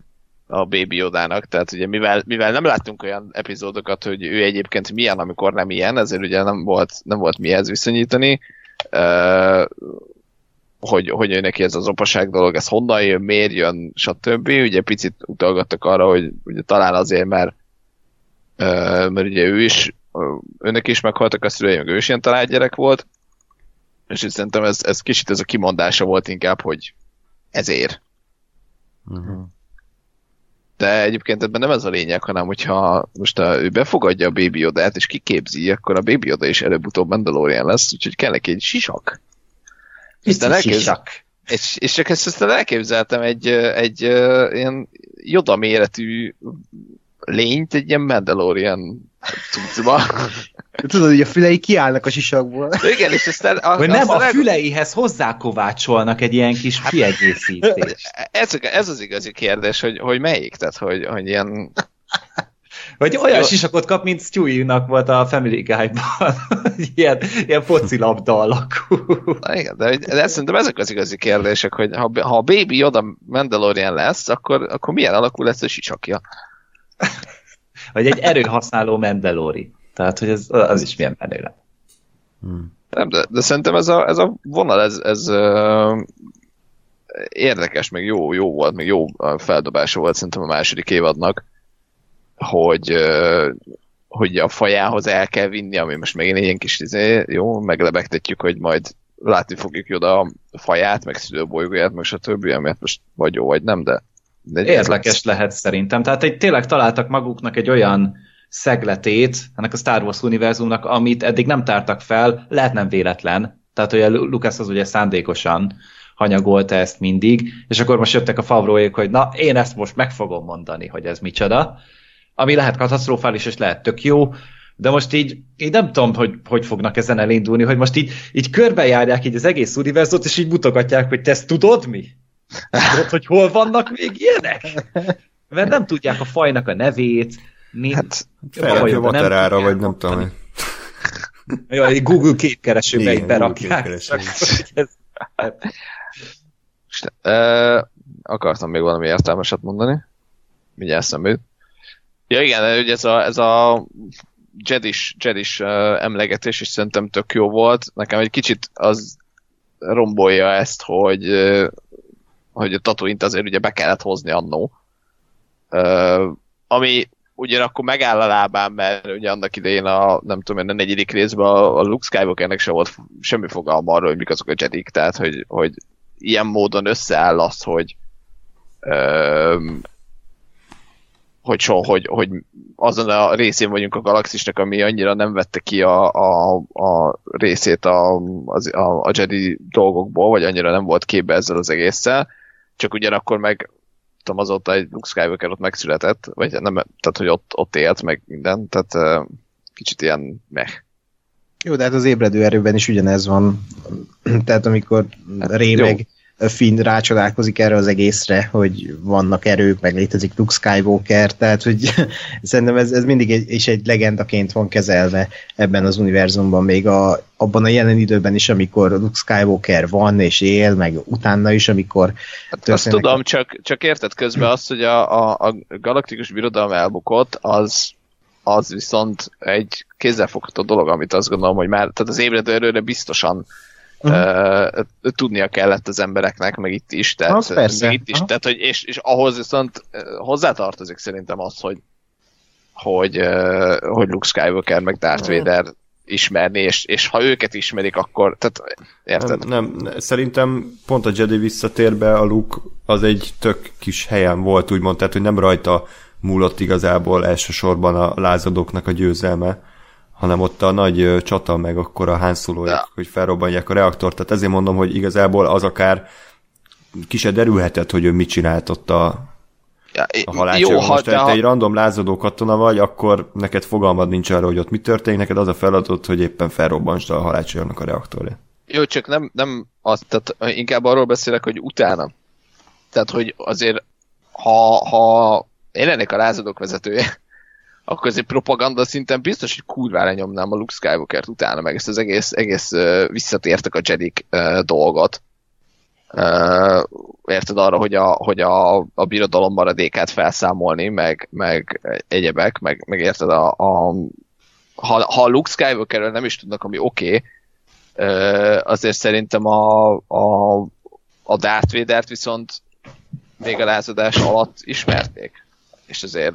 a Baby Yodának, tehát ugye mivel, mivel nem láttunk olyan epizódokat, hogy ő egyébként milyen, amikor nem ilyen, ezért ugye nem volt, nem volt mihez viszonyítani, hogy, hogy neki ez az opaság dolog, ez honnan jön, miért jön, stb. Ugye picit utalgattak arra, hogy ugye talán azért, mert, mert ugye ő is, önnek is meghaltak a szülei, meg ő is ilyen talált gyerek volt, és szerintem ez, ez kicsit ez a kimondása volt inkább, hogy ezért. Uh-huh. De egyébként ebben nem ez a lényeg, hanem hogyha most a, ő befogadja a Baby Yoda-t, és kiképzi, akkor a Baby Yoda is előbb-utóbb Mandalorian lesz, úgyhogy kell neki egy sisak. Aztán elképzel... És, és csak ezt aztán elképzeltem egy, egy, egy ilyen joda méretű lényt egy ilyen Mandalorian cuccba. Tudod, hogy a fülei kiállnak a sisakból. Igen, és aztán... A, Vagy nem, a füleihez hozzákovácsolnak egy ilyen kis hát, kiegészítést. Ez, ez az igazi kérdés, hogy, hogy melyik, tehát hogy, hogy ilyen vagy olyan Jó. sisakot kap, mint Stewie-nak volt a Family Guy-ban. ilyen, ilyen focilabda alakú. Na igen, de, de szerintem ezek az igazi kérdések, hogy ha, ha a Baby oda Mandalorian lesz, akkor, akkor milyen alakú lesz a sisakja? Vagy egy erőhasználó Mandalori. Tehát, hogy ez, az is milyen menő lett. Hmm. Nem, de, de szerintem ez a, ez a vonal, ez, ez uh, érdekes, meg jó, jó volt, meg jó feldobása volt szerintem a második évadnak hogy, hogy a fajához el kell vinni, ami most megint egy ilyen kis izé, jó, meglebegtetjük, hogy majd látni fogjuk oda a faját, meg szülőbolygóját, meg stb., amit most vagy jó, vagy nem, de... de Érdekes lehet szerintem. Tehát egy, tényleg találtak maguknak egy olyan szegletét ennek a Star Wars univerzumnak, amit eddig nem tártak fel, lehet nem véletlen. Tehát, hogy a Lucas az ugye szándékosan hanyagolta ezt mindig, és akkor most jöttek a favróék, hogy na, én ezt most meg fogom mondani, hogy ez micsoda ami lehet katasztrofális, és lehet tök jó, de most így, így nem tudom, hogy hogy fognak ezen elindulni, hogy most így, így körbejárják így az egész univerzumot, és így mutogatják, hogy te ezt tudod mi? Tudod, hogy hol vannak még ilyenek? Mert nem tudják a fajnak a nevét. Mi... Hát, Felrakja Waterára, vagy nem tudom. Jó, egy Google képkeresőbe így berakják. Ez... Uh, akartam még valami értelmeset mondani. Mindjárt eszembe Ja igen, ugye ez a, ez a Jedis, Jedis uh, emlegetés is szerintem tök jó volt. Nekem egy kicsit az rombolja ezt, hogy, hogy a Tatooine-t azért ugye be kellett hozni annó. Uh, ami ugyanakkor megáll a lábán, mert ugye annak idején a, nem tudom, a negyedik részben a, a Luke Skywalkernek sem volt semmi fogalma arról, hogy mik azok a Jedik, tehát hogy, hogy ilyen módon összeáll az, hogy hogy, so, hogy, hogy azon a részén vagyunk a galaxisnak, ami annyira nem vette ki a, a, a részét a, a, a Jedi dolgokból, vagy annyira nem volt képbe ezzel az egésszel, csak ugyanakkor meg tudom, azóta egy Luke Skywalker ott megszületett, vagy nem, tehát hogy ott, ott élt meg minden, tehát kicsit ilyen meh. Jó, de hát az ébredő erőben is ugyanez van. tehát amikor hát, Ray meg Finn rácsodálkozik erre az egészre, hogy vannak erők, meg létezik Luke Skywalker, tehát hogy szerintem ez, ez mindig egy, is egy legendaként van kezelve ebben az univerzumban, még a, abban a jelen időben is, amikor Luke Skywalker van és él, meg utána is, amikor hát Azt tudom, csak, csak érted közben azt, hogy a, a, a galaktikus birodalom elbukott, az az viszont egy kézzelfogható dolog, amit azt gondolom, hogy már, tehát az ébredő erőre biztosan uh-huh. uh, tudnia kellett az embereknek, meg itt is, tehát, az persze. itt is, tehát, hogy, és, és ahhoz viszont hozzátartozik szerintem az, hogy hogy, uh, hogy Luke Skywalker meg Darth uh-huh. Vader ismerni, és, és ha őket ismerik, akkor, tehát érted? Nem, nem, szerintem pont a Jedi visszatérbe a Luke az egy tök kis helyen volt, úgymond, tehát hogy nem rajta múlott igazából elsősorban a lázadóknak a győzelme, hanem ott a nagy csata, meg akkor a hánszulóik, ja. hogy felrobbanják a reaktort. Tehát ezért mondom, hogy igazából az akár ki se derülhetett, hogy ő mit csinált ott a, ja, a halálcső. Jó, Most te, ha... egy random lázadó katona vagy, akkor neked fogalmad nincs arra, hogy ott mi történik, neked az a feladat, hogy éppen felrobbansd a halálcsőrnek a reaktorja. Jó, csak nem, nem az, tehát inkább arról beszélek, hogy utána. Tehát, hogy azért, ha, ha én lennék a lázadók vezetője, akkor azért propaganda szinten biztos, hogy kurvára nyomnám a Luke Skywalker-t utána, meg ezt az egész, egész visszatértek a Jedik dolgot. Uh, érted arra, hogy a, hogy a, a birodalom maradékát felszámolni, meg, meg egyebek, meg, meg érted a, a ha, ha a Luke skywalker nem is tudnak, ami oké, okay, uh, azért szerintem a, a, a Darth Vader-t viszont még a lázadás alatt ismerték. És azért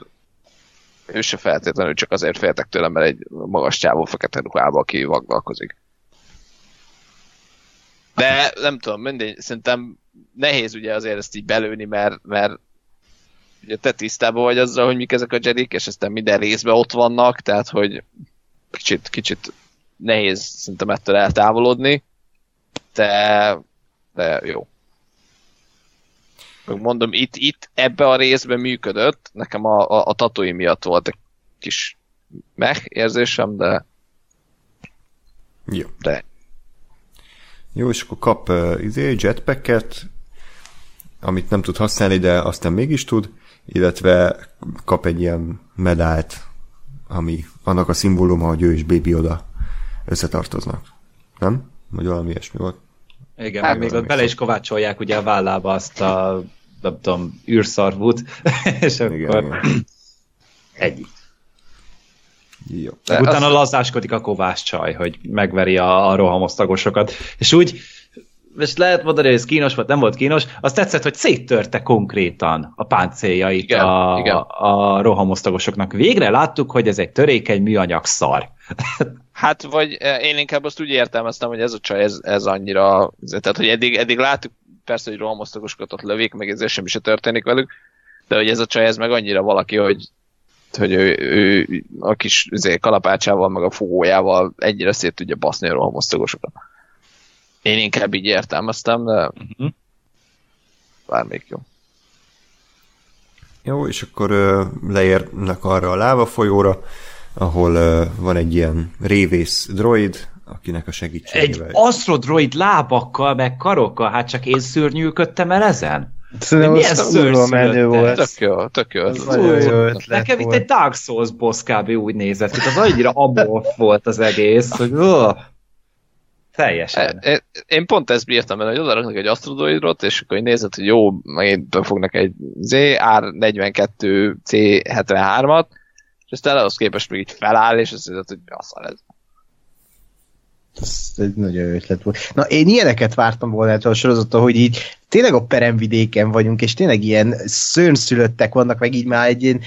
ő se feltétlenül csak azért féltek tőlem, mert egy magas csávó fekete ruhába, aki vagdalkozik. De nem tudom, mindegy, szerintem nehéz ugye azért ezt így belőni, mert, mert ugye te tisztában vagy azzal, hogy mik ezek a jedik, és aztán minden részben ott vannak, tehát hogy kicsit, kicsit nehéz szerintem ettől eltávolodni, de, de jó mondom, itt, itt ebbe a részben működött, nekem a, a, a tatói miatt volt egy kis meh érzésem, de jó. De. Jó, és akkor kap uh, izé, jetpacket, amit nem tud használni, de aztán mégis tud, illetve kap egy ilyen medált, ami annak a szimbóluma, hogy ő és Baby oda összetartoznak. Nem? Vagy valami ilyesmi volt. Igen, hát még ott bele is kovácsolják ugye a vállába azt a nem tudom, űrszarvút, és akkor igen, igen. egy. Jó. De utána az... lazáskodik a kovács csaj, hogy megveri a, a rohamosztagosokat. És úgy, és lehet mondani, hogy ez kínos volt, nem volt kínos, az tetszett, hogy széttörte konkrétan a páncéljait igen, a, igen. a rohamosztagosoknak. Végre láttuk, hogy ez egy törékeny műanyag szar. Hát, vagy eh, én inkább azt úgy értelmeztem, hogy ez a csaj, ez, ez annyira, tehát, hogy eddig, eddig láttuk persze, hogy rohamosztagosokat ott lövik, meg ezzel semmi se történik velük, de hogy ez a csaj, ez meg annyira valaki, hogy hogy ő, ő a kis üzé, kalapácsával, meg a fogójával egyre szét tudja baszni a rohamosztagosokat. Én inkább így értelmeztem, de uh-huh. bármelyik jó. Jó, és akkor uh, leérnek arra a láva folyóra, ahol uh, van egy ilyen révész droid, akinek a Egy segítségével. asztrodroid lábakkal, meg karokkal, hát csak én szörnyűködtem el ezen? Szerintem Milyen menő szőrszülöttek? volt. Tök jó, tök jó. Az nagyon jó ötlet Nekem itt volt. egy Dark Souls boss kb. úgy nézett, hogy az annyira amorf volt az egész, hogy uh, teljesen. Én, én pont ezt bírtam el, hogy odaraknak egy asztrodoidrot, és akkor így nézed, hogy jó, megint fognak egy ZR42 C73-at, és aztán ahhoz képest még így feláll, és azt mondod, hogy basszal ez. Ez egy nagyon jó ötlet volt. Na, én ilyeneket vártam volna ettől a sorozattól, hogy így tényleg a peremvidéken vagyunk, és tényleg ilyen szörnyszülöttek vannak, meg így már egy ilyen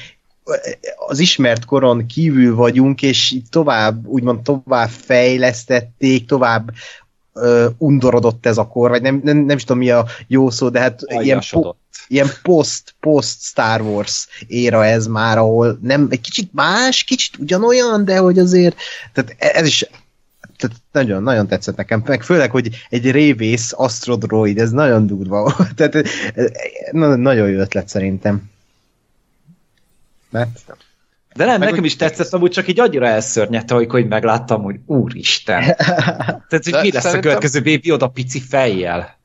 az ismert koron kívül vagyunk, és tovább, úgymond tovább fejlesztették, tovább ö, undorodott ez a kor, vagy nem, nem, nem is tudom mi a jó szó, de hát ilyen, po, Aljasodott. ilyen post, post Star Wars éra ez már, ahol nem, egy kicsit más, kicsit ugyanolyan, de hogy azért, tehát ez is tehát nagyon, nagyon tetszett nekem, meg főleg, hogy egy révész astrodroid, ez nagyon durva volt, tehát eh, na- nagyon jó ötlet szerintem. Mert De nem, Meg nekem is tetszett, amúgy csak így annyira elszörnyedte, hogy, hogy megláttam, hogy úristen. Tehát, hogy mi lesz a szerintem- következő baby oda pici fejjel?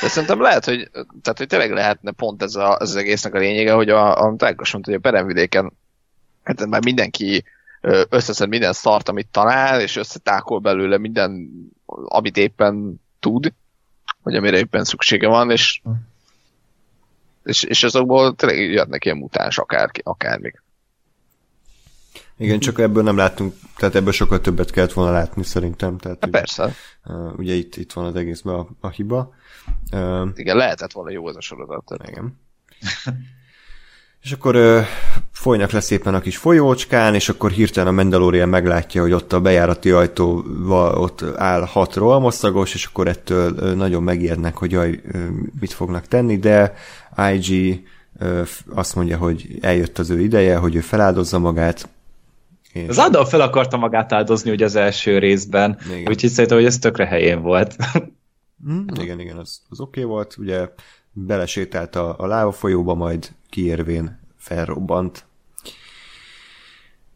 De szerintem lehet, hogy, tehát, hogy tényleg lehetne pont ez, a, ez az egésznek a lényege, hogy a, a Ákos mondta, hogy a peremvidéken hát már mindenki összeszed minden szart, amit talál, és összetákol belőle minden, amit éppen tud, vagy amire éppen szüksége van, és és, és azokból tényleg jöhetnek ilyen mutáns akár, akármik. Igen, csak ebből nem láttunk, tehát ebből sokkal többet kellett volna látni szerintem. Tehát, Hát persze, uh, ugye itt, itt van az egészben a, a hiba. Uh, igen, lehetett volna jó ez a sorozat. Tehát. igen. És akkor ö, folynak le szépen a kis folyócskán, és akkor hirtelen a Mandalorian meglátja, hogy ott a bejárati ajtóval ott áll hat rohamosszagos, és akkor ettől ö, nagyon megijednek, hogy jaj, ö, mit fognak tenni, de IG azt mondja, hogy eljött az ő ideje, hogy ő feláldozza magát. És Az Adam fel akarta magát áldozni ugye az első részben, Igen. úgyhogy szerintem, hogy ez tökre helyén volt. Mm, igen, igen, az, az oké okay volt. Ugye belesétált a, a láva folyóba, majd kiérvén felrobbant.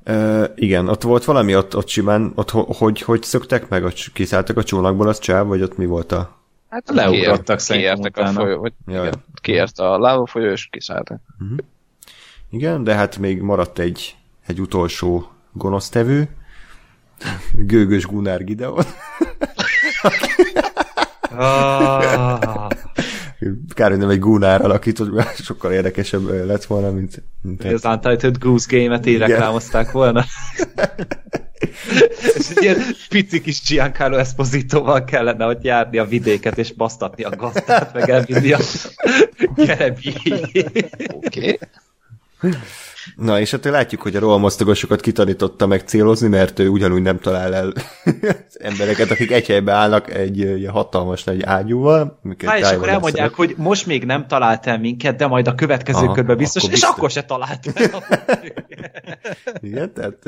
Uh, igen, ott volt valami, ott, ott simán, ott ho- hogy, hogy szöktek meg, ott kiszálltak a csónakból, az csáv, vagy ott mi volt a... Hát Leugrottak kiértek a folyó, vagy, Jaj. igen, kiért a láva folyó, és kiszálltak. Igen, de hát még maradt egy, egy utolsó gonosztevő, Gőgös Gunnar Gideon. Ah, Kár, hogy nem egy Gunnar alakított, mert sokkal érdekesebb lett volna, mint, mint az Untitled Goose Game-et így reklámozták volna. és egy ilyen pici kis Giancarlo Espositoval kellene ott járni a vidéket, és basztatni a gazdát, meg elvinni a gerebi. Oké. Okay. Na, és hát látjuk, hogy a rohamosztogosokat kitanította meg célozni, mert ő ugyanúgy nem talál el embereket, akik egy helyben állnak egy ilyen hatalmas nagy ágyúval. Há, és akkor elmondják, leszedett. hogy most még nem talált el minket, de majd a következő Aha, körben biztos, akkor és biztos. akkor se talált el. Igen, tehát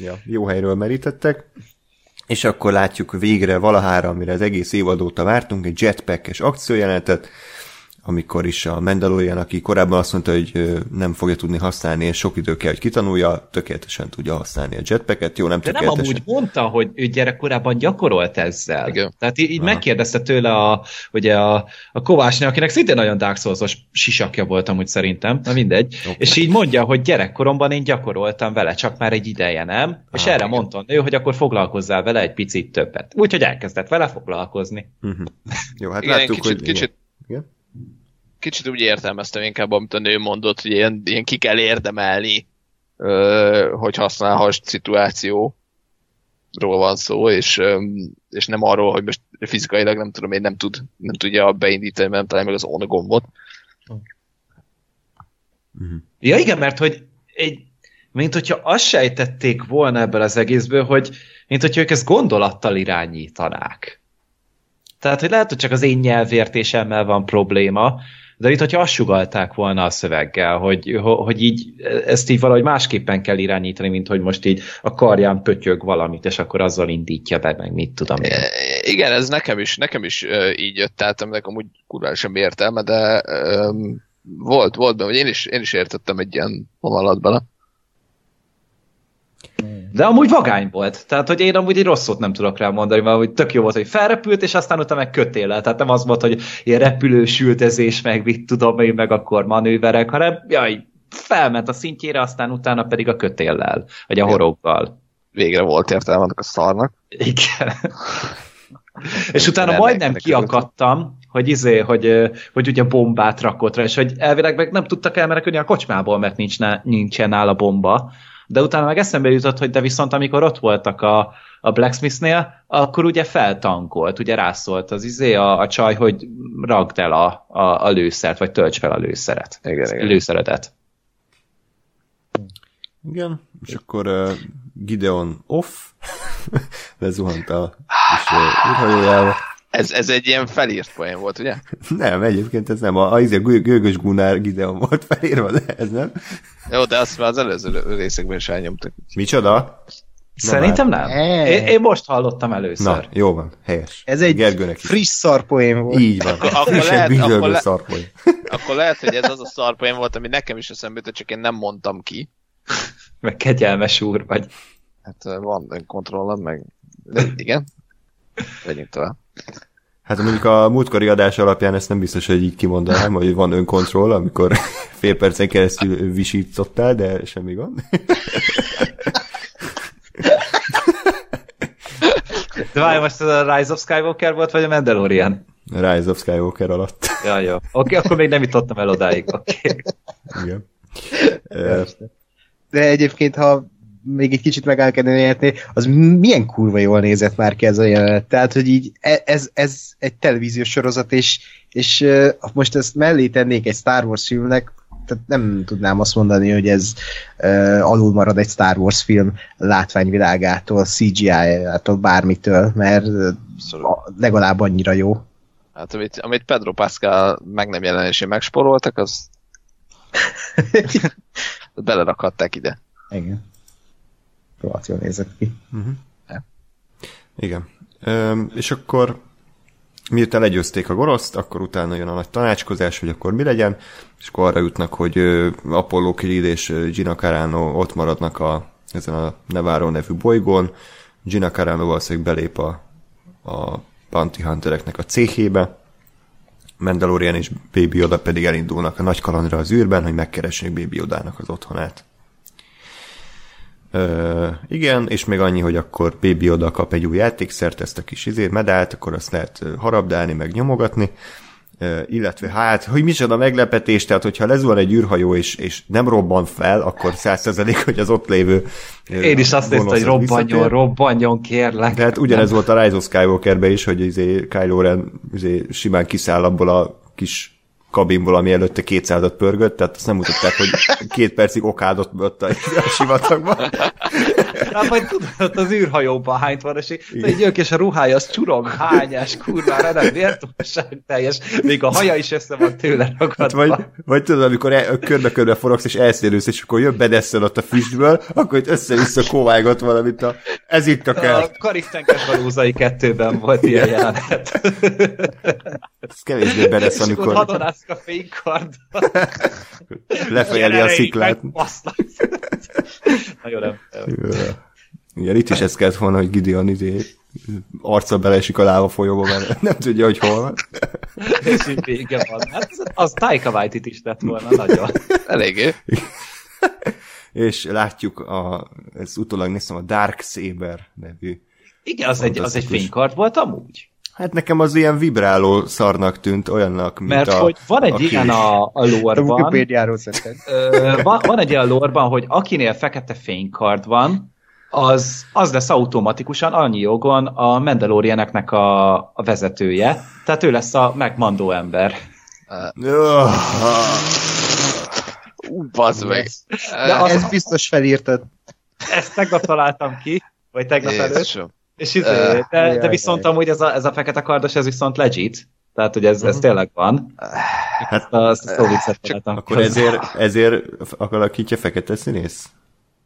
ja, jó helyről merítettek. És akkor látjuk végre valahára, amire az egész évad óta vártunk, egy jetpackes akciójelenetet, amikor is a Mandalorian, aki korábban azt mondta, hogy nem fogja tudni használni, és sok idő kell, hogy kitanulja, tökéletesen tudja használni a jetpacket. Jó, nem De nem tökéletesen. amúgy mondta, hogy ő gyerekkorában gyakorolt ezzel. Igen. Tehát így, így megkérdezte tőle a, ugye a, a Kovácsné, akinek szintén nagyon Dark Souls-os sisakja volt amúgy szerintem, na mindegy. Oké. És így mondja, hogy gyerekkoromban én gyakoroltam vele, csak már egy ideje nem. És Ah, erre igen. mondta a nő, hogy akkor foglalkozzál vele egy picit többet. Úgyhogy elkezdett vele foglalkozni. Uh-huh. Jó, hát Igen, láttuk, kicsit, hogy... kicsit, Igen. Kicsit úgy értelmeztem inkább, amit a nő mondott, hogy ilyen, ilyen ki kell érdemelni, ö, hogy használhass szituációról van szó, és, ö, és nem arról, hogy most fizikailag nem tudom, én nem tud, nem tudja beindítani, mert nem találja meg az on gombot. Uh-huh. Ja igen, mert hogy egy, mint hogyha azt sejtették volna ebből az egészből, hogy mint hogyha ők ezt gondolattal irányítanák. Tehát, hogy lehet, hogy csak az én nyelvértésemmel van probléma, de itt, hogyha azt sugalták volna a szöveggel, hogy, hogy így ezt így valahogy másképpen kell irányítani, mint hogy most így a karján pötyög valamit, és akkor azzal indítja be, meg mit tudom én. E, Igen, ez nekem is, nekem is így jött át, aminek amúgy kurva sem értelme, de ö, volt, volt benne, én is, én is értettem egy ilyen vonalat bele. De amúgy vagány volt. Tehát, hogy én amúgy egy rossz szót nem tudok rá mondani, mert hogy tök jó volt, hogy felrepült, és aztán utána meg kötéllel. Tehát nem az volt, hogy ilyen repülős ültezés, meg mit tudom én, meg akkor manőverek, hanem jaj, felment a szintjére, aztán utána pedig a kötéllel, vagy a horoggal. Végre volt értelme a szarnak. Igen. és utána Nem majdnem kiakadtam, hogy izé, hogy, hogy ugye bombát rakott rá, és hogy elvileg meg nem tudtak elmenekülni a kocsmából, mert nincs ná, nincsen nála bomba. De utána meg eszembe jutott, hogy de viszont amikor ott voltak a, a Blacksmithnél, akkor ugye feltankolt, ugye rászólt az izé a, a csaj, hogy ragd el a, a, a lőszert, vagy tölts fel a lőszeret. Igen, igen. Lőszeredet. Igen, és akkor uh, Gideon off, lezuhant a kis uh, űrhajójába. Ez, ez egy ilyen felírt poén volt, ugye? Nem, egyébként ez nem, a, a, a gőgös Gunnar Gideon volt felírva, de ez nem. Jó, de azt már az előző részekben is elnyomtak. Micsoda? Szerintem nem. E. Én, én most hallottam először. Na, jó van, helyes. Ez egy Gergőnek is. friss szarpoém volt. Így van. Akkor- lehet- akkor le- szarpoly. Akkor lehet, hogy ez az a szarpoén volt, ami nekem is eszembe jutott, csak én nem mondtam ki. Meg kegyelmes úr vagy. Hát ö, van önkontrollod, meg... De igen. Vegyünk tovább. Hát mondjuk a múltkori adás alapján ezt nem biztos, hogy így kimondanám, hogy van önkontroll, amikor fél percen keresztül visítottál, de semmi gond. De várj, most ez a Rise of Skywalker volt, vagy a Mandalorian? Rise of Skywalker alatt. Ja, jó. Oké, okay, akkor még nem jutottam el odáig. Oké. Okay. Igen. De egyébként, ha még egy kicsit megáll kell érteni, az milyen kurva jól nézett már ki ez a jelenet. Tehát, hogy így e- ez, ez egy televíziós sorozat, és, és most ezt mellé tennék egy Star Wars filmnek, tehát nem tudnám azt mondani, hogy ez uh, alul marad egy Star Wars film látványvilágától, CGI-ától, bármitől, mert Abszolút. legalább annyira jó. Hát amit, amit Pedro Pascal meg nem jelenésén megsporoltak, az belerakhatták ide. Igen. Rohadt jól nézett ki. Igen. Ö, és akkor miután legyőzték a goroszt, akkor utána jön a nagy tanácskozás, hogy akkor mi legyen, és akkor arra jutnak, hogy Apollo Creed és Gina Carano ott maradnak a, ezen a Nevarro nevű bolygón. Gina Carano valószínűleg belép a, a Bounty Huntereknek a céhébe, Mandalorian és Baby Yoda pedig elindulnak a nagy kalandra az űrben, hogy megkeressék Baby Yodának az otthonát. Ö, igen, és még annyi, hogy akkor Baby oda kap egy új játékszert, ezt a kis izé, medált, akkor azt lehet harabdálni, meg nyomogatni. Ö, illetve hát, hogy micsoda meglepetés, tehát hogyha lezuhan egy űrhajó és, és nem robban fel, akkor százszerzelék, hogy az ott lévő Én is azt néztem, hogy robbanjon, visszatér. robbanjon, kérlek. De hát ugyanez volt a Rise of Skywalkerbe is, hogy izé Kylo Ren izé simán kiszáll abból a kis kabinból, ami előtte 200-at pörgött, tehát azt nem mutatták, hogy két percig okádott ott a, a sivatagban. Hát majd tudod, az űrhajóban hányt van, és jönk, és a ruhája az csurog, hányás, kurvára, nem méltóság teljes, még a haja is össze van tőle Hát ragadva. vagy, vagy tudod, amikor el, körbe-körbe forogsz, és elszélősz, és akkor jön bedesszel ott a füstből, akkor itt össze-vissza kovágott valamit a... Ez itt a A kert. Kariktenkes Balúzai kettőben volt ilyen jelenet. Ez kevésbé És akkor amikor hadonászik a fénykarddal. lefejeli a sziklát. Nagyon nem. Igen, itt is ez kellett volna, hogy Gideon izé, arca beleesik a láva folyóba, mert nem tudja, hogy hol van. És így vége van. Hát az, az Taika Waititi is lett volna nagyon. Eléggé. És látjuk, a, ez utólag néztem, a Dark Saber nevű. Igen, az egy, az egy fénykard volt amúgy. Hát nekem az ilyen vibráló szarnak tűnt, olyannak, mint Mert a, hogy van egy a ilyen a, a. Ö, van, van egy olyan lore hogy akinél fekete fénykard van, az, az lesz automatikusan annyi jogon a Mandalorianeknek a, a vezetője. Tehát ő lesz a megmandó ember. Ú, bazd meg. De az- Ez biztos felírtad. Ezt tegnap találtam ki, vagy tegnap előtt. És izé, de, de jaj, viszont jaj. amúgy ez a, ez a fekete kardos, ez viszont legit. Tehát, hogy ez, ez tényleg van. Hát azt a szó viccet akkor ezért, ezért alakítja fekete színész?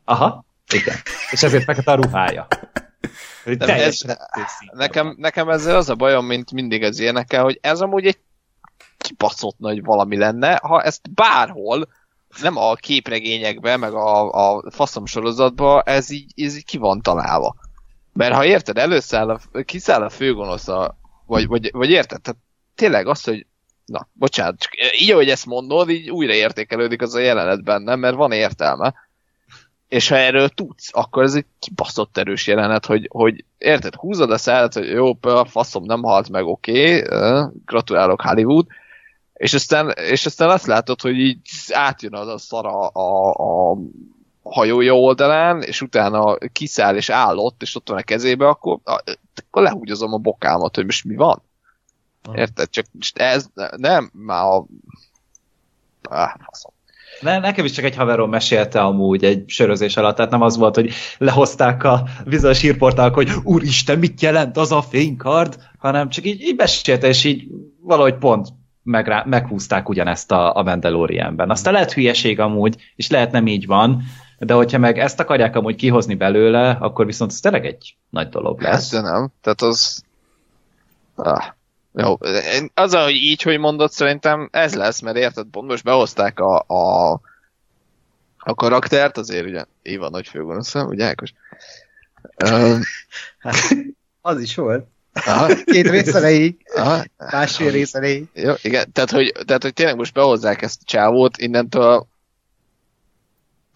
Aha, igen. És ezért fekete a ruhája. Teljesen ez- Nekem, nekem ezzel az a bajom, mint mindig az ilyenekkel, hogy ez amúgy egy kibaszott nagy valami lenne, ha ezt bárhol nem a képregényekben, meg a, a faszom sorozatban, ez így, ez így ki van találva. Mert ha érted, előszáll a, kiszáll a főgonosz a, vagy, vagy, vagy érted, tehát tényleg az, hogy na, bocsánat, csak így, ahogy ezt mondod, így újra értékelődik az a jelenet bennem, mert van értelme. És ha erről tudsz, akkor ez egy kibaszott erős jelenet, hogy, hogy érted, húzod a szállat, hogy jó, a faszom nem halt meg, oké, okay, gratulálok Hollywood, és aztán, és aztán azt látod, hogy így átjön az a szara a, a hajója oldalán, és utána kiszáll és állott, és ott van a kezébe, akkor, akkor lehúgyozom a bokámat, hogy most mi van. Érted? Csak ez nem már a... Ah, faszom. Ne, nekem is csak egy haverom mesélte amúgy egy sörözés alatt, tehát nem az volt, hogy lehozták a bizonyos hírportálok, hogy úristen, mit jelent az a fénykard, hanem csak így, így mesélte, és így valahogy pont megrá, meghúzták ugyanezt a, a Mandalorianben. Aztán lehet hülyeség amúgy, és lehet nem így van, de hogyha meg ezt akarják amúgy kihozni belőle, akkor viszont ez tényleg egy nagy dolog lesz. Hát, de nem. Tehát az... Ah. Jó, az, hogy így, hogy mondod, szerintem ez lesz, mert érted, pont most behozták a, a, a karaktert, azért ugye Éva nagy főgonosz, ugye Ákos? hát, az is volt. Aha. Két rész elejéig, másfél rész elejéig. Jó, igen, tehát hogy, tehát hogy tényleg most behozzák ezt a csávót, innentől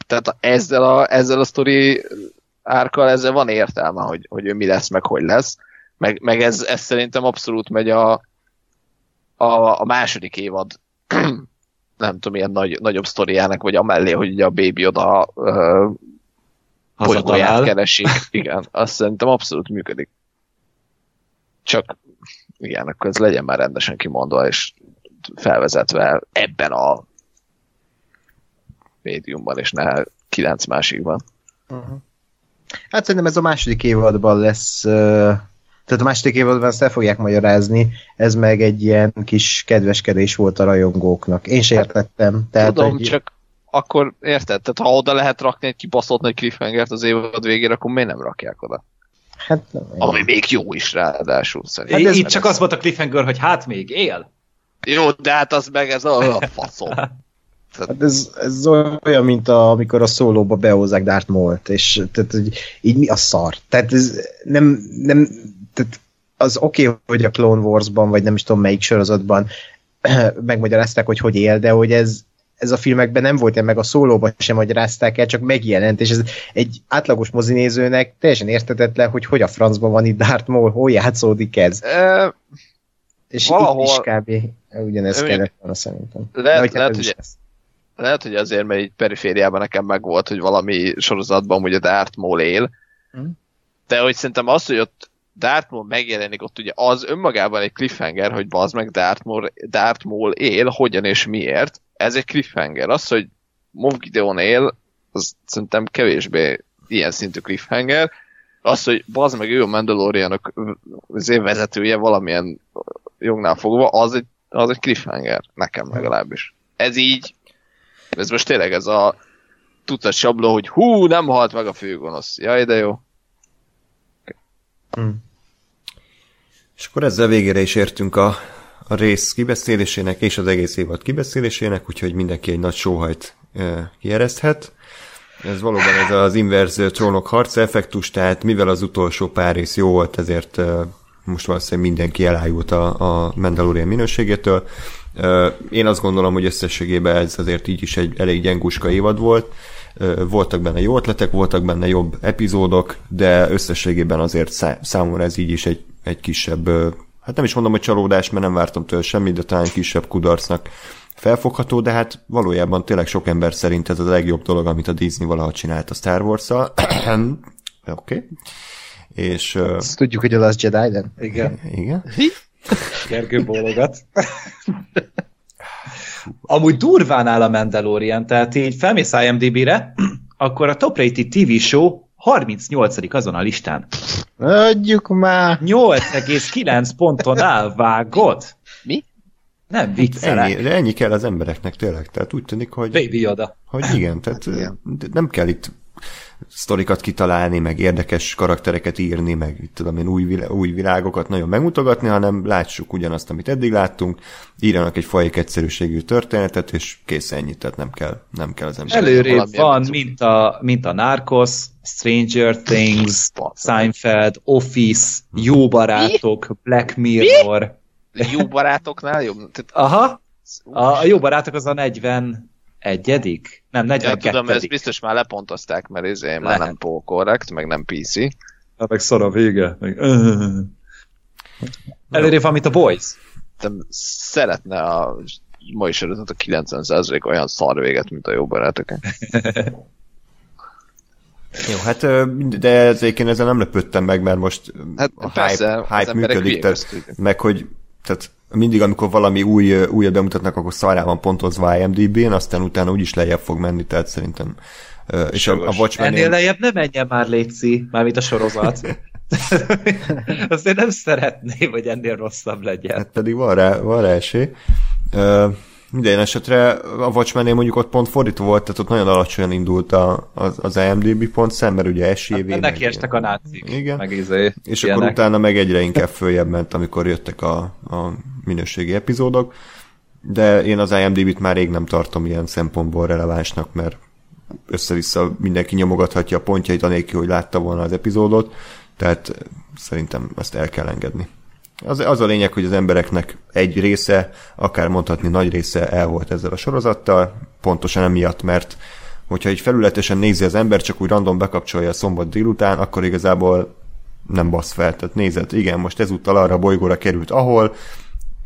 tehát ezzel a, ezzel a sztori árkal, ezzel van értelme, hogy, hogy ő mi lesz, meg hogy lesz. Meg, meg ez, ez szerintem abszolút megy a, a, a második évad nem tudom, ilyen nagy, nagyobb sztoriának, vagy amellé, hogy ugye a baby oda bolygóját keresik. Igen, azt szerintem abszolút működik. Csak igen, akkor ez legyen már rendesen kimondva, és felvezetve ebben a médiumban, és ne kilenc másikban. Uh-huh. Hát szerintem ez a második évadban lesz tehát a második évadban ezt el fogják magyarázni, ez meg egy ilyen kis kedveskedés volt a rajongóknak. Én sem értettem. Tehát, Tudom, hogy... csak akkor érted? Tehát ha oda lehet rakni egy kibaszott nagy cliffhangert az évad végére, akkor miért nem rakják oda? Hát nem. Ami még jó is ráadásul szerintem. Hát Itt csak az volt a cliffhanger, hogy hát még él. Jó, de hát az meg ez a, a faszom. Hát ez, ez olyan, mint a, amikor a szólóba behozzák Darth Maul-t, és tehát, hogy így mi a szar? Tehát ez nem, nem tehát az oké, okay, hogy a Clone Wars-ban, vagy nem is tudom melyik sorozatban megmagyarázták, hogy hogy él, de hogy ez, ez a filmekben nem volt, meg a szólóban sem magyarázták el, csak megjelent, és ez egy átlagos mozinézőnek teljesen értetetlen, hogy hogy a francban van itt Darth Maul, hol játszódik ez. E, és valahol... itt is kb. ugyanez kellett volna szerintem. Lehet, hogy lehet, hogy, lehet, hogy azért, mert így perifériában nekem megvolt, hogy valami sorozatban ugye Darth Maul él, hmm. de hogy szerintem az, hogy ott Darth Maul megjelenik ott ugye az önmagában egy cliffhanger, hogy bazd meg Darth Maul, Darth Maul él, hogyan és miért, ez egy cliffhanger. Az, hogy Moff Gideon él, az szerintem kevésbé ilyen szintű cliffhanger. Az, hogy bazd meg ő a Mandalorianok az év vezetője valamilyen jognál fogva, az egy, az egy cliffhanger, nekem legalábbis. Ez így, ez most tényleg ez a tucat sabló, hogy hú, nem halt meg a főgonosz. Jaj, de jó. Hmm. És akkor ezzel végére is értünk a, a rész kibeszélésének és az egész évad kibeszélésének, úgyhogy mindenki egy nagy sóhajt e, kiereszthet. Ez valóban ez az inverz trónok harc effektus, tehát mivel az utolsó pár rész jó volt, ezért e, most valószínűleg mindenki elájult a, a Mandalorian minőségétől. Én azt gondolom, hogy összességében ez azért így is egy elég gyenguska évad volt. Voltak benne jó ötletek, voltak benne jobb epizódok, de összességében azért számomra ez így is egy egy kisebb, hát nem is mondom, hogy csalódás, mert nem vártam tőle semmit, de talán kisebb kudarcnak felfogható, de hát valójában tényleg sok ember szerint ez a legjobb dolog, amit a Disney valaha csinált a Star Wars-szal. Oké. Okay. És... Ezt tudjuk, hogy a Last Jedi, de... Igen. Igen. Gergő bólogat. Amúgy durván áll a Mandalorian, tehát így felmész IMDb-re, akkor a top rated TV show 38. azon a listán. Adjuk már! 8,9 ponton áll, vágod? Mi? Nem viccelek. Ennyi, de ennyi kell az embereknek tényleg. Tehát úgy tűnik, hogy... Baby Yoda. Hogy igen, tehát hát igen. nem kell itt sztorikat kitalálni, meg érdekes karaktereket írni, meg itt tudom én új, vilá- új világokat nagyon megmutogatni, hanem látsuk ugyanazt, amit eddig láttunk, írjanak egy fajék egyszerűségű történetet, és kész ennyi, tehát nem kell, nem kell az ember. Előrébb van, mint a, mint a Narcos, Stranger Things, Seinfeld, Office, Jó Barátok, Black Mirror. Jó barátoknál jobb? Tehát, Aha, a, a Jó Barátok az a 41 Nem, ja, 42 tudom, ezt biztos már lepontozták, mert ez már Lehet. nem Correct, meg nem PC. Hát meg szar a vége. Meg... Előrébb van, mint a Boys. De szeretne a ma is előtt a 90% olyan szar véget, mint a jó barátok. Jó, hát de ezért én ezzel nem lepődtem meg, mert most Hát a persze, hype, hype működik, tehát, meg hogy tehát mindig, amikor valami új, újat bemutatnak, akkor szarrá van pontozva IMDb-n, aztán utána úgyis lejjebb fog menni, tehát szerintem és a, a. Watchmen Ennél lejjebb ne menjen már, Léci, mármint a sorozat. Azt én nem szeretném, hogy ennél rosszabb legyen. Hát pedig van rá, van rá esély. Ö, minden esetre a watchmen mondjuk ott pont fordítva volt, tehát ott nagyon alacsonyan indult a, az, az IMDb pontszám, mert ugye esélyvé. Hát, neki estek a nácik. Igen. Meg izé, És ilyenek. akkor utána meg egyre inkább följebb ment, amikor jöttek a, a minőségi epizódok. De én az IMDb-t már rég nem tartom ilyen szempontból relevánsnak, mert össze-vissza mindenki nyomogathatja a pontjait, anélkül, hogy látta volna az epizódot, tehát szerintem azt el kell engedni. Az, az a lényeg, hogy az embereknek egy része, akár mondhatni nagy része el volt ezzel a sorozattal, pontosan emiatt, mert hogyha egy felületesen nézi az ember, csak úgy random bekapcsolja a szombat délután, akkor igazából nem basz fel. Tehát nézed, igen, most ezúttal arra a bolygóra került, ahol,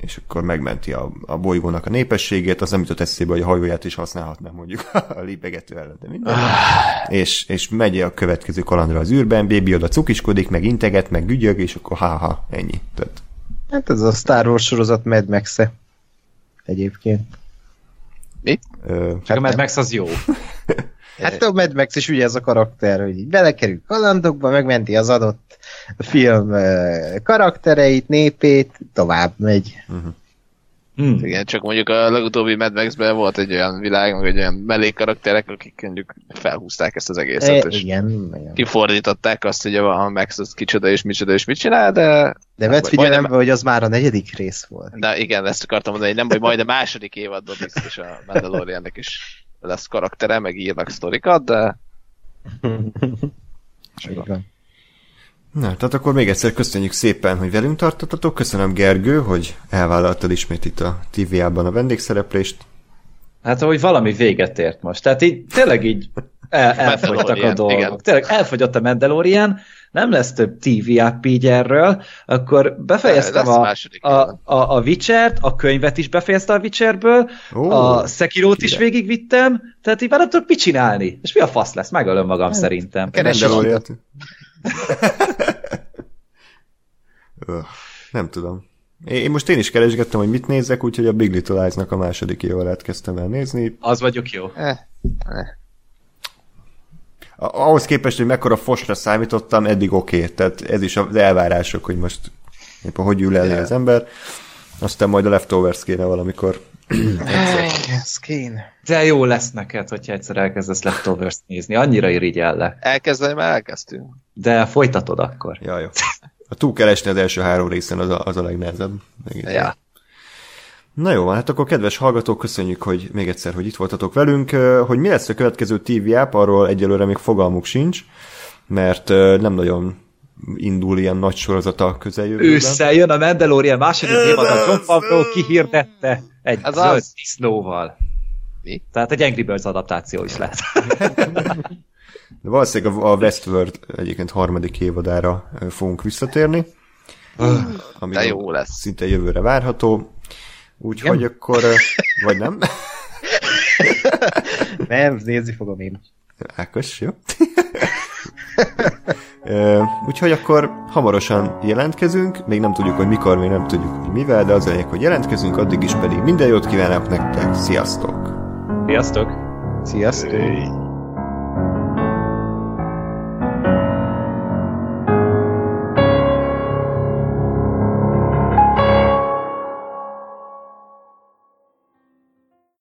és akkor megmenti a, a bolygónak a népességét, az nem jutott eszébe, hogy a hajóját is használhatná mondjuk a lipegető ellen, de minden. és, és megy a következő kalandra az űrben, bébi oda cukiskodik, meg integet, meg gügyög, és akkor ha-ha, ennyi. Tehát, Hát ez a Star Wars sorozat Mad max -e. Egyébként. ö, Csak a Mad Max az jó. Hát a Mad Max is ugye ez a karakter, hogy így belekerül kalandokba, megmenti az adott film karaktereit, népét, tovább megy. Hmm. Igen, csak mondjuk a legutóbbi Mad Max-ben volt egy olyan világ, meg egy olyan mellékkarakterek, akik mondjuk felhúzták ezt az egészet, E, és igen, igen. kifordították azt, hogy a Max az kicsoda és micsoda és mit csinál, de... De vedd Majdnem- figyelembe, hogy az már a negyedik rész volt. De igen, ezt akartam mondani, hogy nem, hogy majd a második évadban biztos a Mandaloriannek is lesz karaktere, meg írnak sztorikat, de van. Na, tehát akkor még egyszer köszönjük szépen, hogy velünk tartottatok. Köszönöm Gergő, hogy elvállaltad ismét itt a TVA-ban a vendégszereplést. Hát, hogy valami véget ért most. Tehát így tényleg így el, elfogytak a dolgok. igen. Tényleg elfogyott a Mandalorian, nem lesz több TV app így erről, akkor befejeztem a, második a, a, a Witcher-t, a könyvet is befejezte a Witcherből, Ó, a Sekiro-t is végigvittem, tehát így már nem tudok mit csinálni. És mi a fasz lesz? Megölöm magam szerintem. Keres Mandalorian. Öh, Nem tudom. Én most én is keresgettem, hogy mit nézzek, úgyhogy a Big Little Lies-nak a második évadát kezdtem el nézni. Az vagyok jó. eh, A- Ahhoz képest, hogy mekkora fosra számítottam, eddig oké. Okay. Tehát ez is az elvárások, hogy most éppen hogy ül elé Yeah. az ember. Aztán majd a Leftovers kéne valamikor. Ez kéne. De jó lesz neked, hogyha egyszer elkezdesz leftovers nézni. Annyira irigyellek. elkezdeni, már elkezdtünk. De folytatod akkor. Ja, jó. Ha túl keresni az első három részen, az a, az a legnehezebb. Ja. Na jó, van, hát akkor kedves hallgatók, köszönjük, hogy még egyszer, hogy itt voltatok velünk. Hogy mi lesz a következő TV app, arról egyelőre még fogalmuk sincs, mert nem nagyon indul ilyen nagy sorozat a közeljövőben. Ősszel jön a Mandalorian második évad, a John Favreau kihirdette egy Ez zöld az. disznóval. Mi? Tehát egy Angry Birds adaptáció is lehet. De valószínűleg a Westworld egyébként harmadik évadára fogunk visszatérni. ami De jó lesz. Szinte jövőre várható. Úgyhogy akkor, vagy nem? Nem, nézni fogom én. Ákos, jó? Úgyhogy akkor hamarosan jelentkezünk, még nem tudjuk, hogy mikor, még nem tudjuk, hogy mivel, de az lényeg, hogy jelentkezünk, addig is pedig minden jót kívánok nektek, sziasztok! Sziasztok! Sziasztok!